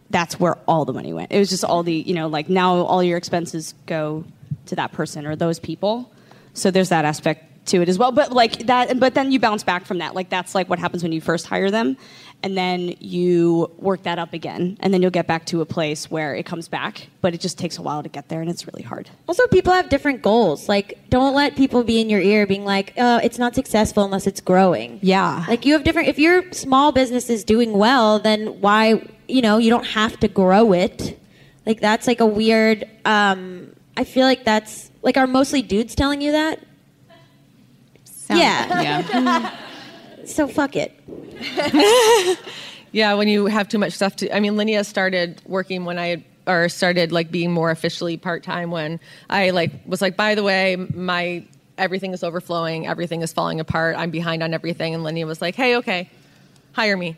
that's where all the money went. It was just all the you know like now all your expenses go to that person or those people. So there's that aspect to it as well. But like that, but then you bounce back from that. Like that's like what happens when you first hire them, and then you work that up again, and then you'll get back to a place where it comes back. But it just takes a while to get there, and it's really hard. Also, people have different goals. Like, don't let people be in your ear being like, uh, it's not successful unless it's growing. Yeah. Like, you have different, if your small business is doing well, then why, you know, you don't have to grow it. Like, that's like a weird, um, I feel like that's, like, are mostly dudes telling you that? yeah. yeah. so fuck it. Yeah, when you have too much stuff to. I mean, Laneia started working when I or started like being more officially part time when I like was like, by the way, my everything is overflowing, everything is falling apart, I'm behind on everything, and Laneia was like, hey, okay, hire me.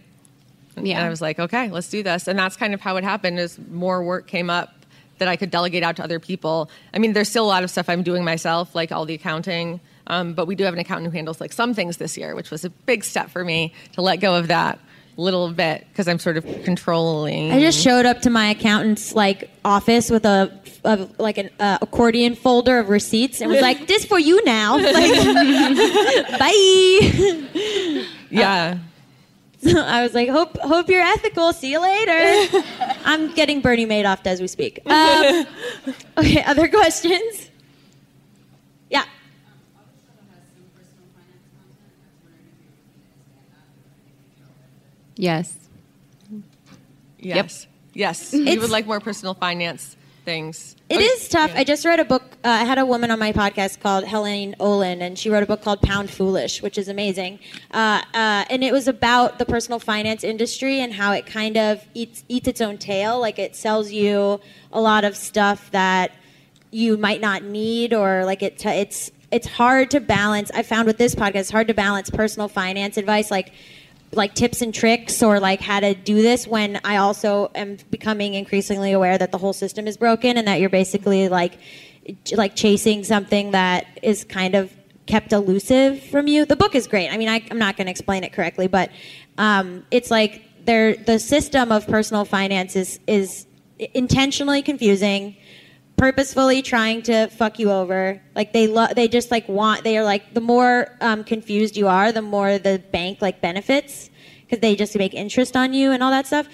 And Yeah. I was like, okay, let's do this, and that's kind of how it happened. Is more work came up that I could delegate out to other people. I mean, there's still a lot of stuff I'm doing myself, like all the accounting. Um, but we do have an accountant who handles like some things this year, which was a big step for me to let go of that little bit because I'm sort of controlling. I just showed up to my accountant's like office with a, a like an uh, accordion folder of receipts and was like, "This for you now." Like, bye. yeah. So I was like, "Hope hope you're ethical. See you later." I'm getting Bernie Madoff as we speak. Um, okay, other questions? Yeah. Yes. Yes. Yes. you would like more personal finance things. It is tough. I just read a book. Uh, I had a woman on my podcast called Helaine Olen, and she wrote a book called Pound Foolish, which is amazing. Uh, uh, and it was about the personal finance industry and how it kind of eats eats its own tail. Like it sells you a lot of stuff that you might not need, or like it. T- it's it's hard to balance. I found with this podcast, it's hard to balance personal finance advice, like like tips and tricks or like how to do this when I also am becoming increasingly aware that the whole system is broken and that you're basically like like chasing something that is kind of kept elusive from you. The book is great. I mean, I, I'm not going to explain it correctly, but um, it's like there the system of personal finance is is intentionally confusing purposefully trying to fuck you over. Like they lo- they just like want they are like the more um, confused you are, the more the bank like benefits because they just make interest on you and all that stuff.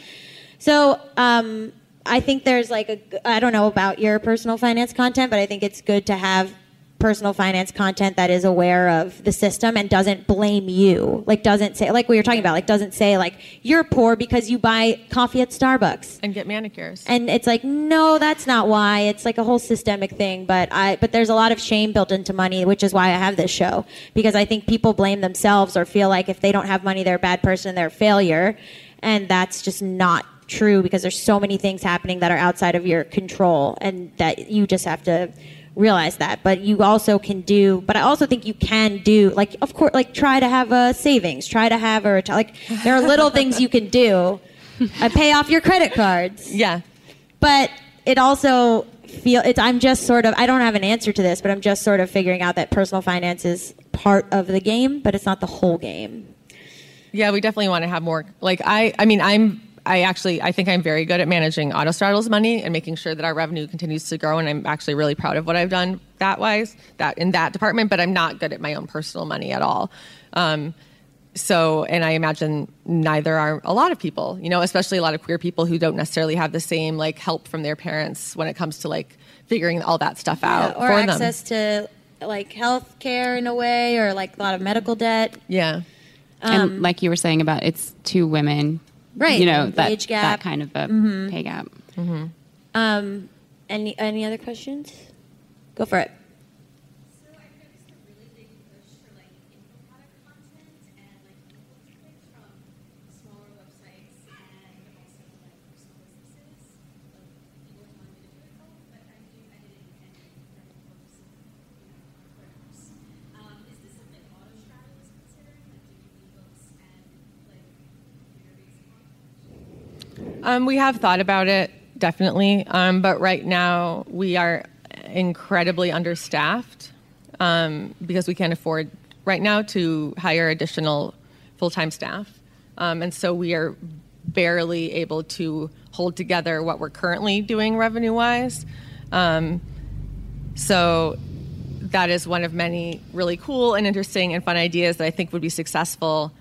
So um, I think there's like a I don't know about your personal finance content, but I think it's good to have personal finance content that is aware of the system and doesn't blame you. Like doesn't say like we were talking about, like doesn't say like you're poor because you buy coffee at Starbucks and get manicures. and it's like no that's not why it's like a whole systemic thing but i but there's a lot of shame built into money which is why i have this show because i think people blame themselves or feel like if they don't have money they're a bad person they're a failure and that's just not true because there's so many things happening that are outside of your control and that you just have to realize that but you also can do but i also think you can do like of course like try to have a savings try to have a reti- like there are little things you can do uh, pay off your credit cards Yeah. but it also feel it's i'm just sort of i don't have an answer to this but i'm just sort of figuring out that personal finance is part of the game but it's not the whole game Yeah, we definitely want to have more. Like I, I mean, I'm, I actually, I think I'm very good at managing Autostraddle's money and making sure that our revenue continues to grow. And I'm actually really proud of what I've done that wise, that in that department. But I'm not good at my own personal money at all. Um, so, and I imagine neither are a lot of people. You know, especially a lot of queer people who don't necessarily have the same like help from their parents when it comes to like figuring all that stuff out or for access to like health care in a way or like a lot of medical debt them. Yeah. and like you were saying about it's two women, Right, You know that age gap. that kind of a Mhm. pay gap. um any any other questions go for it Um, we have thought about it. definitely. Um, but right now, we are incredibly understaffed um, because we can't afford right now to hire additional full time staff. Um, and so we are barely able to hold together what we're currently doing revenue wise. Um, so that is one of many really cool and interesting and fun ideas that I think would be successful,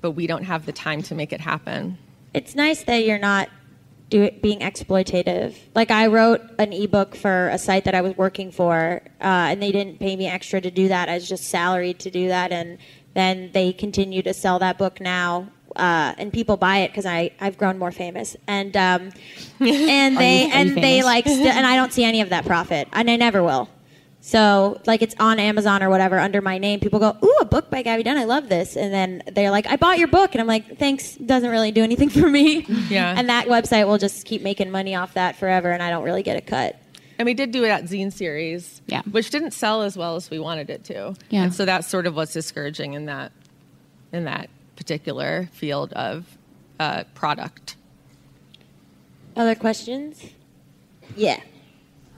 but we don't have the time to make it happen. It's nice that you're not do it, being exploitative. Like I wrote an ebook for a site that I was working for, uh, and they didn't pay me extra to do that. I was just salaried to do that, and then they continue to sell that book now. Uh, and people buy it because I I've grown more famous and um, and they and they like st- and I don't see any of that profit and I never will. So like it's on Amazon or whatever under my name. People go, "Ooh, a book by Gaby Dunn. I love this." And then they're like, "I bought your book," and I'm like, "Thanks, doesn't really do anything for me." Yeah. And that website will just keep making money off that forever, and I don't really get a cut. And we did do it at Zine Series, Yeah. which didn't sell as well as we wanted it to. Yeah. And so that's sort of what's discouraging in that in that particular field of uh, product. Other questions? Yeah.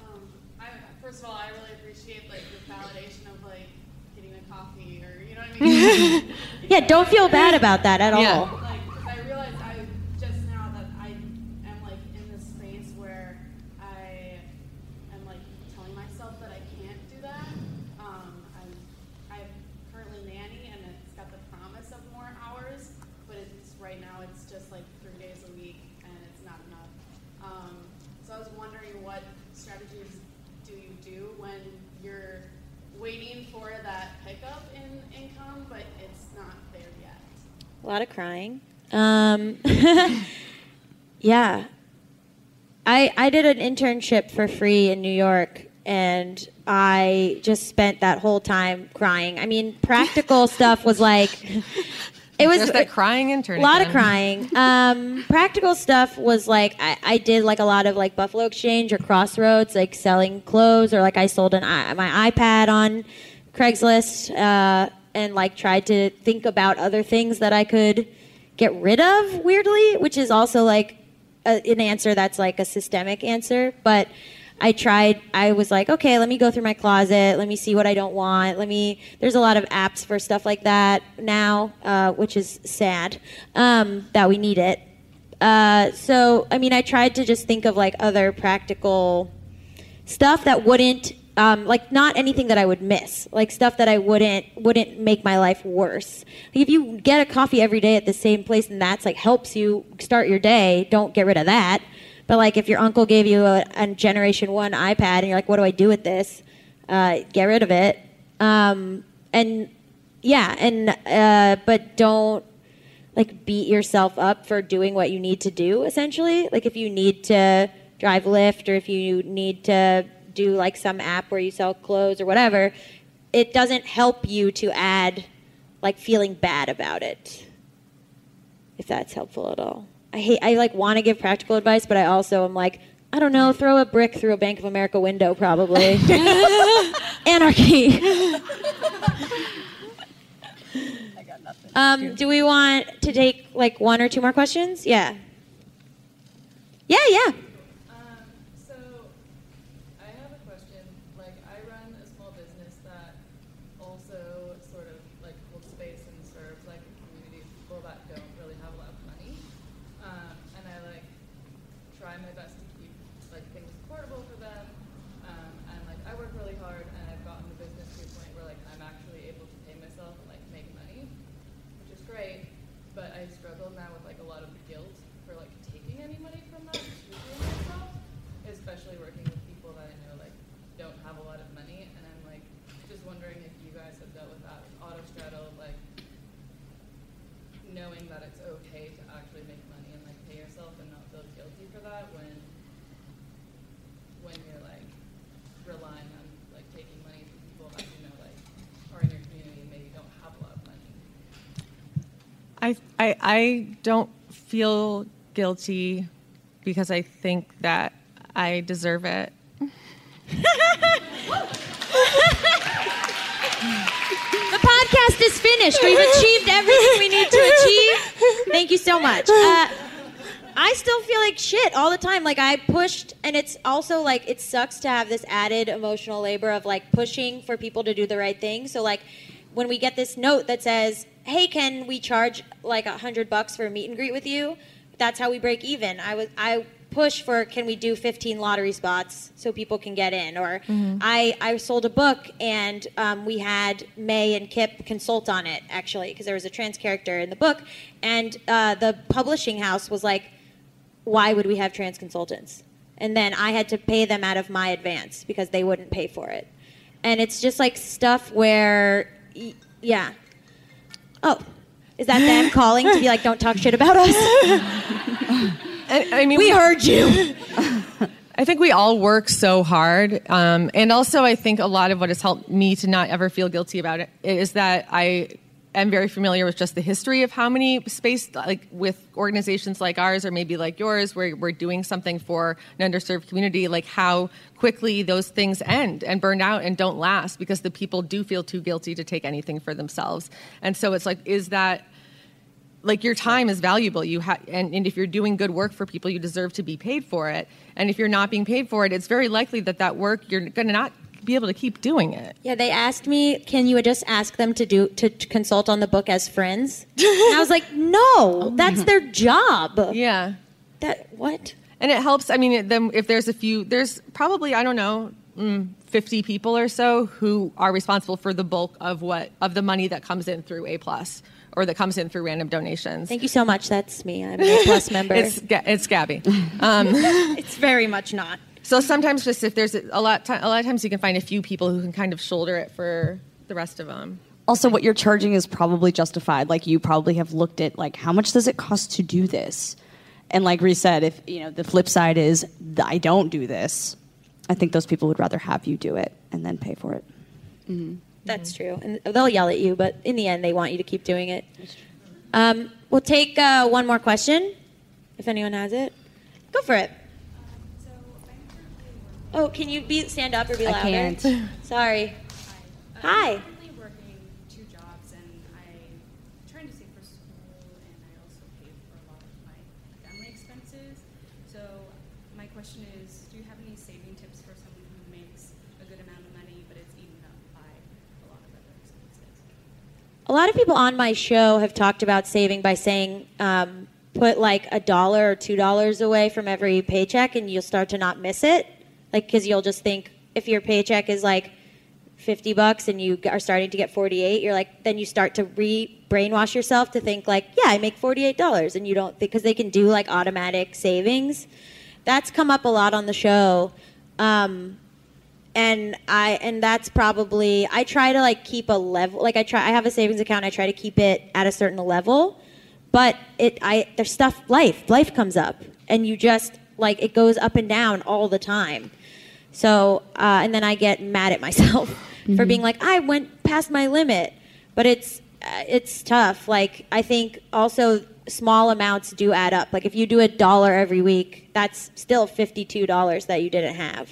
Um, I, first of all, I really appreciate like the validation of like getting a coffee or you know what I mean. Yeah, don't feel bad about that at Yeah. all. Like, 'cause I realized I just now that I am like in this space where I am like telling myself that I can't do that. Um, I'm I'm currently nanny and it's got the promise of more hours, but it's right now it's just like three days a week and it's not enough. Um, so I was wondering what strategies do you do when you're waiting for that pickup in income, but it's not there yet. A lot of crying. Um, yeah. I I did an internship for free in New York and I just spent that whole time crying. I mean, practical stuff was like it was There's that crying intern. a lot of crying. Um, practical stuff was like I, I did like a lot of like Buffalo Exchange or Crossroads, like selling clothes, or like I sold an my iPad on Craigslist, uh, and like tried to think about other things that I could get rid of. Weirdly, which is also like a, an answer that's like a systemic answer, but. I tried, I was like, okay, let me go through my closet. Let me see what I don't want. Let me, there's a lot of apps for stuff like that now, uh, which is sad um, that we need it. Uh, so, I mean, I tried to just think of like other practical stuff that wouldn't, um, like not anything that I would miss, like stuff that I wouldn't wouldn't make my life worse. Like if you get a coffee every day at the same place and that's like helps you start your day, don't get rid of that. But like if your uncle gave you a, a Generation One iPad and you're like, what do I do with this? Uh, get rid of it. Um, and yeah, and uh, but don't like beat yourself up for doing what you need to do essentially like if you need to drive lyft or if you need to do like some app where you sell clothes or whatever it doesn't help you to add like feeling bad about it if that's helpful at all i hate i like want to give practical advice but i also am like i don't know throw a brick through a bank of america window probably anarchy Um, do we want to take like one or two more questions? Yeah. Yeah, yeah. Um, so I have a question. Like, I run a small business that also sort of like holds space and serves like a community of people that don't really have a lot of money. Um, and I like try my best to keep like things affordable for them. Um, and like I work really hard, and I've gotten the business to a point where like I'm actually able to pay myself and like make money, which is great. But I struggle now with like a lot of the guilt for like taking any money from that to pay myself, especially working with people that I know like don't have a lot of money. And I'm like just wondering if you guys have dealt with that with Autostraddle, like knowing that it's okay to actually make money and like pay yourself and not feel guilty for that when when you're like relying on like taking money from people that you know like are in your community and maybe don't have a lot of money. I, I, I don't feel guilty because I think that I deserve it. The podcast is finished. We've achieved everything we need to achieve. Thank you so much. Uh, I still feel like shit all the time. Like I pushed, and it's also like it sucks to have this added emotional labor of like pushing for people to do the right thing. So like when we get this note that says, "Hey, can we charge like a hundred bucks for a meet and greet with you?" That's how we break even. I was I push for can we do 15 lottery spots so people can get in or Mhm. I, I sold a book and um, we had may and kip consult on it actually because there was a trans character in the book and uh, the publishing house was like why would we have trans consultants and then i had to pay them out of my advance because they wouldn't pay for it and it's just like stuff where y- yeah oh is that them calling to be like don't talk shit about us I, I mean, We heard you. I think we all work so hard, um, and also I think a lot of what has helped me to not ever feel guilty about it is that I am very familiar with just the history of how many space, like with organizations like ours or maybe like yours, where we're doing something for an underserved community, like how quickly those things end and burn out and don't last because the people do feel too guilty to take anything for themselves, and so it's like, is that like your time is valuable. You have and, and if you're doing good work for people you deserve to be paid for it. And if you're not being paid for it it's very likely that that work you're going to not be able to keep doing it Yeah, they asked me, "Can you just ask them to do to to consult on the book as friends?" and I was like, "No, that's their job." Yeah. That what? and it helps i mean it, then if there's a few there's probably i don't know mm, 50 people or so who are responsible for the bulk of what of the money that comes in through a plus or that comes in through random donations Thank you so much. That's me. I'm an A plus member. it's it's Gaby um, it's very much not. So sometimes, just if there's a, a lot, a lot of times you can find a few people who can kind of shoulder it for the rest of them. Also, what you're charging is probably justified. Like you probably have looked at like how much does it cost to do this, and like Riese said, if you know the flip side is I don't do this, I think those people would rather have you do it and then pay for it. That's true, and they'll yell at you, but in the end, they want you to keep doing it. Um, we'll take uh, one more question, if anyone has it. Go for it. Oh, can you be stand up or be louder? I louder? can't. Sorry. Hi. I'm currently working two jobs, and I'm trying to save for school, and I also pay for a lot of my family expenses. So my question is, do you have any saving tips for someone who makes a good amount of money, but it's eaten up by a lot of other expenses? A lot of people on my show have talked about saving by saying um, put like a dollar or two dollars away from every paycheck, and you'll start to not miss it. Like, because you'll just think if your paycheck is like 50 bucks and you are starting to get 48, you're like, then you start to re brainwash yourself to think, like, yeah, I make $48. And you don't, because they can do like automatic savings. That's come up a lot on the show. Um, and I and that's probably I try to like keep a level like I try I have a savings account I try to keep it at a certain level but it I there's stuff life life comes up and you just like it goes up and down all the time so uh, and then I get mad at myself for Mhm. being like I went past my limit but it's uh, it's tough like I think also small amounts do add up like if you do a dollar every week that's still $52 that you didn't have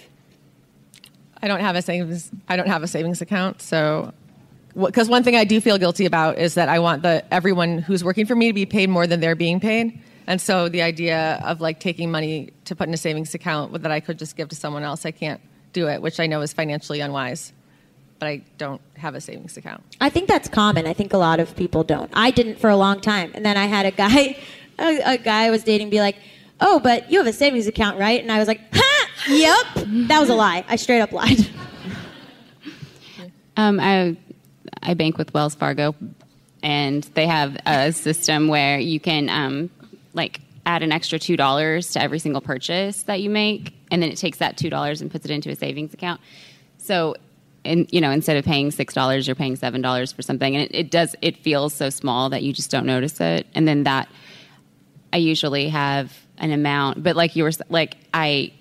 I don't have a savings. I don't have a savings account, so because one thing I do feel guilty about is that I want the everyone who's working for me to be paid more than they're being paid, and so the idea of like taking money to put in a savings account that I could just give to someone else, I can't do it, which I know is financially unwise. But I don't have a savings account. I think that's common. I think a lot of people don't. I didn't for a long time, and then I had a guy, a, a guy I was dating, be like, "Oh, but you have a savings account, right?" And I was like, "Ha, yep." That was a lie. I straight up lied. Um, I I bank with Wells Fargo, and they have a system where you can um, like add an extra two dollars to every single purchase that you make, and then it takes that two dollars and puts it into a savings account. So, and you know, instead of paying six dollars, you're paying seven dollars for something, and it, it does it feels so small that you just don't notice it, and then that I usually have an amount, but like you were like I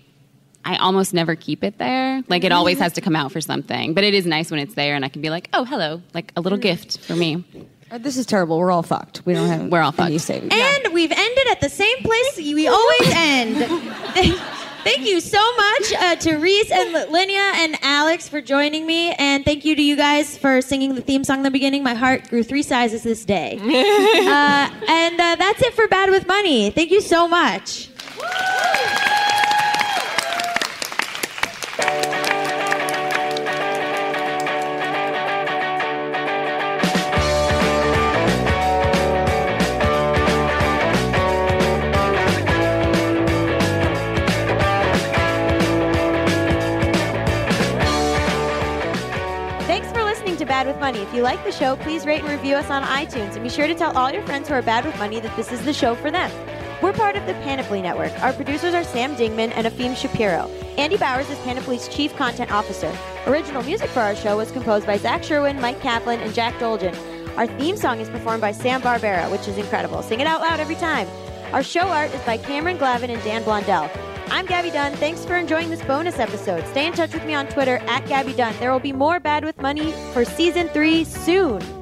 I almost never keep it there. Like it always mm-hmm. has to come out for something. But it is nice when it's there and I can be like, "Oh, hello." Like a little mm. gift for me. Uh, This is terrible. We're all fucked. We don't have We're all fucked. savings. And we've ended at the same place we always end. Thank you so much uh, to Riese and Laneia and Alex for joining me, and thank you to you guys for singing the theme song in the beginning. My heart grew three sizes this day. uh, and uh, that's it for Bad with Money. Thank you so much. With Money. If you like the show, please rate and review us on iTunes, and be sure to tell all your friends who are bad with money that this is the show for them. We're part of the Panoply Network. Our producers are Sam Dingman and Afim Shapiro. Andy Bowers is Panoply's Chief Content Officer. Original music for our show was composed by Zach Sherwin, Mike Kaplan, and Jack Dolgen. Our theme song is performed by Sam Barbera, which is incredible. Sing it out loud every time. Our show art is by Cameron Glavin and Dan Blondell. I'm Gaby Dunn. Thanks for enjoying this bonus episode. Stay in touch with me on Twitter at Gaby Dunn. There will be more Bad with Money for season three soon.